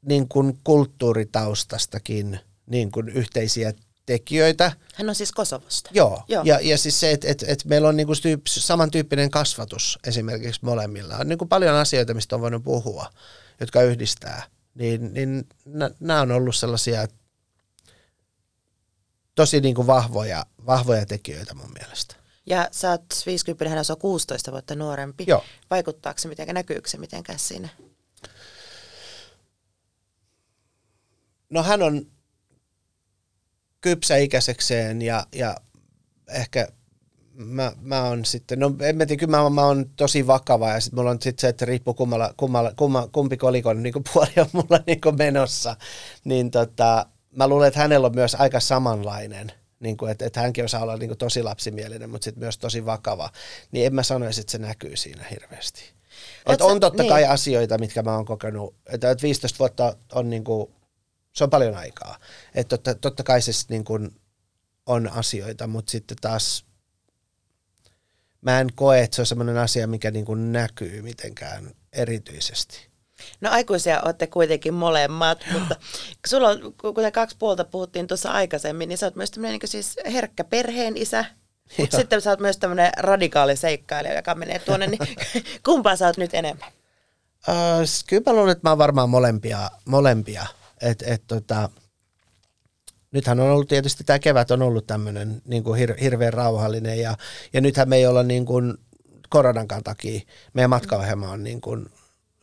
niin kuin kulttuuritaustastakin niin kuin yhteisiä tekijöitä. Hän on siis Kosovosta. Joo, Joo. Ja, ja siis se, että et, et meillä on niinku tyyp, samantyyppinen kasvatus esimerkiksi molemmilla. On niinku paljon asioita, mistä on voinut puhua, jotka yhdistää. Niin, niin nämä on ollut sellaisia tosi niinku vahvoja, vahvoja tekijöitä mun mielestä. Ja sä oot 50, hän on 16 vuotta nuorempi. Joo. Vaikuttaako se mitenkään, näkyykö se mitenkään siinä? No hän on kypsä ikäisekseen ja, ja ehkä mä, mä oon sitten, no en mä tiedä, kyllä mä, mä oon tosi vakava ja sitten mulla on sitten se, että riippuu kummalla, kummalla, kumma, kumpi kolikon niin [laughs] puoli on mulla niin menossa, niin tota, mä luulen, että hänellä on myös aika samanlainen, niin kuin, että, että hänkin osaa olla niin kuin tosi lapsimielinen, mutta sitten myös tosi vakava, niin en mä sanoisi, että se näkyy siinä hirveästi. Oot Et sä- on totta niin. kai asioita, mitkä mä oon kokenut, että että 15 vuotta on niin kuin, se on paljon aikaa. Että totta, totta kai se niin kuin on asioita, mutta sitten taas mä en koe, että se on sellainen asia, mikä niin kuin näkyy mitenkään erityisesti. No aikuisia olette kuitenkin molemmat, mutta kun sulla on, kuten kaksi puolta puhuttiin tuossa aikaisemmin, niin sä oot myös tämmöinen niin siis herkkä perheen isä, mutta sitten sä oot myös tämmöinen radikaali seikkailija, joka menee tuonne, niin [laughs] kumpaa sä oot nyt enemmän? Uh, kyllä mä luulen, että mä oon varmaan molempia. molempia. Et, et, tota, nythän on ollut tietysti, tämä kevät on ollut tämmöinen niin kuin hir, hirveän rauhallinen ja, ja nythän me ei olla niin kuin koronankaan takia, meidän matkaohjelma on niin kuin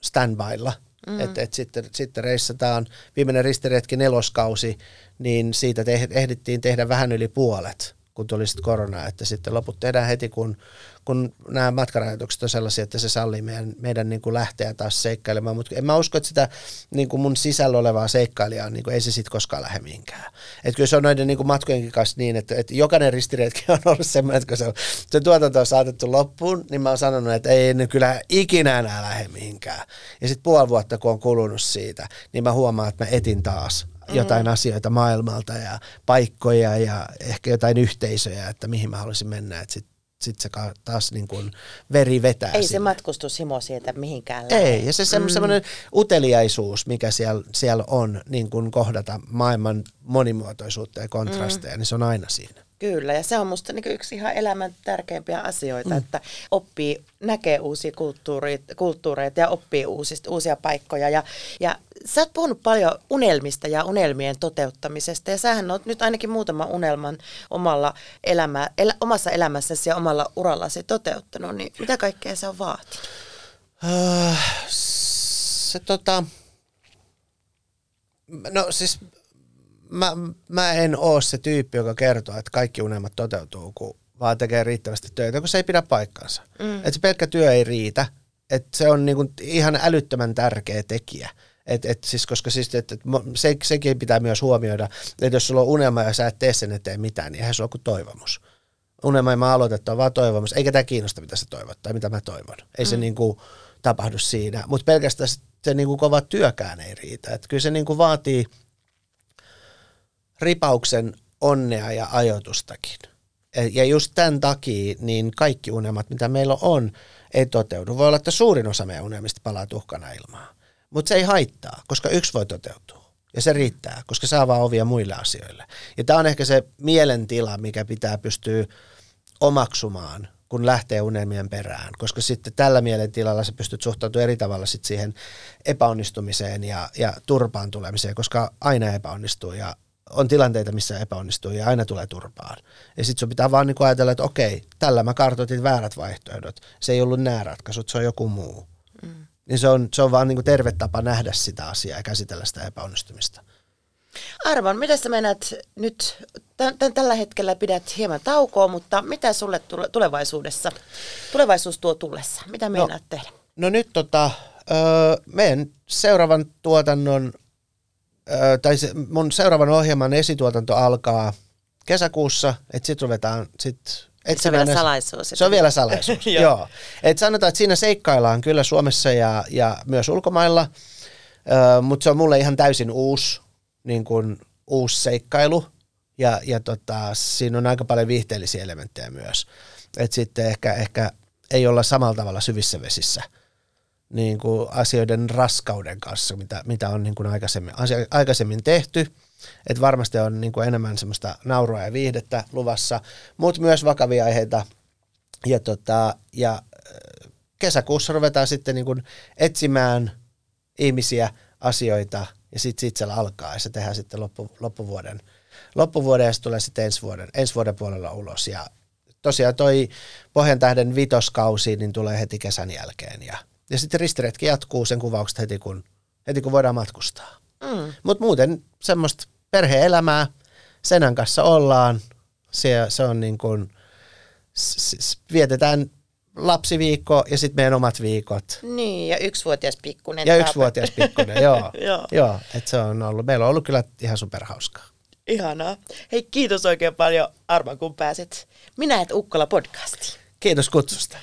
standbylla. Mm. Että et sitten, sitten reissataan viimeinen ristiretki neloskausi, niin siitä te, ehdittiin tehdä vähän yli puolet, kun tuli sitten korona, että sitten loput tehdään heti, kun, kun nämä matkarajoitukset on sellaisia, että se sallii meidän, meidän niin kuin lähteä taas seikkailemaan, mutta en mä usko, että sitä niin kuin mun sisällä olevaa seikkailijaa, niin kuin ei se sitten koskaan lähde mihinkään. Että kyllä se on noiden niin kuin matkojenkin kanssa niin, että, että jokainen ristiretki [laughs] on ollut semmoinen, että kun se, se tuotanto on saatettu loppuun, niin mä oon sanonut, että ei ne kyllä ikinä enää lähde mihinkään. Ja sitten puoli vuotta, kun on kulunut siitä, niin mä huomaan, että mä etin taas jotain mm. asioita maailmalta ja paikkoja ja ehkä jotain yhteisöjä, että mihin mä haluaisin mennä, että sit, sit se taas niin kuin veri vetää Ei se sinne. matkustustimo siitä mihinkään lähde. Ei, ja se mm. semmoinen uteliaisuus, mikä siellä, siellä on, niin kuin kohdata maailman monimuotoisuutta ja kontrasteja, mm. niin se on aina siinä. Kyllä, ja se on musta niin yksi ihan elämän tärkeimpiä asioita, mm. että oppii, näkee uusia kulttuureita, kulttuureita ja oppii uusista, uusia paikkoja. Ja, ja sä oot puhunut paljon unelmista ja unelmien toteuttamisesta, ja sähän oot nyt ainakin muutaman unelman omalla elämä, elä, omassa elämässäsi ja omalla urallasi toteuttanut, niin mitä kaikkea se on vaatinut? Äh, se tota, no siis mä, mä en oo se tyyppi, joka kertoo, että kaikki unelmat toteutuu, kun vaan tekee riittävästi töitä, kun se ei pidä paikkansa. Mm. Että se pelkkä työ ei riitä, että se on niinku ihan älyttömän tärkeä tekijä. Et, et siis, koska siis, et, et, se, sekin pitää myös huomioida, että jos sulla on unelma ja sä et tee sen eteen mitään, niin eihän sulla ole kuin toivomus. Unelma aloitettu on vaan toivomus, eikä tämä kiinnosta, mitä sä toivot tai mitä mä toivon. Ei mm. se niinku tapahdu siinä, mutta pelkästään se, se niinku kova työkään ei riitä. Et kyllä se niinku vaatii ripauksen onnea ja ajoitustakin. E- Ja just tämän takia niin kaikki unelmat, mitä meillä on, ei toteudu. Voi olla, että suurin osa meidän unelmista palaa tuhkana ilmaan. Mutta se ei haittaa, koska yksi voi toteutua. Ja se riittää, koska se avaa ovia muille asioille. Ja tämä on ehkä se mielentila, mikä pitää pystyä omaksumaan, kun lähtee unelmien perään. Koska sitten tällä mielentilalla sä pystyt suhtautumaan eri tavalla sit siihen epäonnistumiseen ja, ja turpaan tulemiseen, koska aina epäonnistuu ja on tilanteita, missä epäonnistuu ja aina tulee turpaan. Ja sitten sun pitää vaan niinku ajatella, että okei, tällä mä kartoitin väärät vaihtoehdot. Se ei ollut nämä ratkaisut, se on joku muu. Mm. Niin se on, se on vaan niinku terve tapa nähdä sitä asiaa ja käsitellä sitä epäonnistumista. Arvon, mitä sä menet nyt, t- tällä hetkellä pidät hieman taukoa, mutta mitä sulle tule- tulevaisuudessa, tulevaisuus tuo tullessa? Mitä meinaat no, tehdä? No nyt tota, öö, meidän seuraavan tuotannon, tai se, mun seuraavan ohjelman esituotanto alkaa kesäkuussa, että sitten ruvetaan sit se on vielä salaisuus. Se on vielä salaisuus, [laughs] joo. joo. Et sanotaan, että siinä seikkaillaan kyllä Suomessa ja, ja myös ulkomailla, mutta se on mulle ihan täysin uusi, niin kuin, uusi seikkailu. Ja, ja tota, siinä on aika paljon viihteellisiä elementtejä myös. Et sitten ehkä, ehkä ei olla samalla tavalla syvissä vesissä – niin kuin asioiden raskauden kanssa, mitä, mitä on niin kuin aikaisemmin, asia, aikaisemmin tehty. Et varmasti on niin kuin enemmän semmoista naurua ja viihdettä luvassa, mutta myös vakavia aiheita. Ja, tota, ja äh, kesäkuussa ruvetaan sitten niin kuin etsimään ihmisiä, asioita, ja sitten sit siellä alkaa, ja se tehdään sitten loppu, loppuvuoden, loppuvuoden, ja se tulee sitten ensi vuoden, ensi vuoden puolella ulos. Ja tosiaan toi Pohjantähden vitoskausi niin tulee heti kesän jälkeen, ja ja sitten ristiretki jatkuu sen kuvaukset heti, kun, heti kun voidaan matkustaa. Mm. Mutta muuten semmoista perhe-elämää, senän kanssa ollaan, se, se on niin kuin, vietetään lapsiviikko ja sitten meidän omat viikot. Niin, ja yksivuotias pikkunen. Ja yksivuotias pikkunen, joo. [laughs] joo. joo et se on ollut, meillä on ollut kyllä ihan superhauskaa. Ihanaa. Hei, kiitos oikein paljon Arman, kun pääsit Minä et Ukkola podcastiin. Kiitos kutsusta.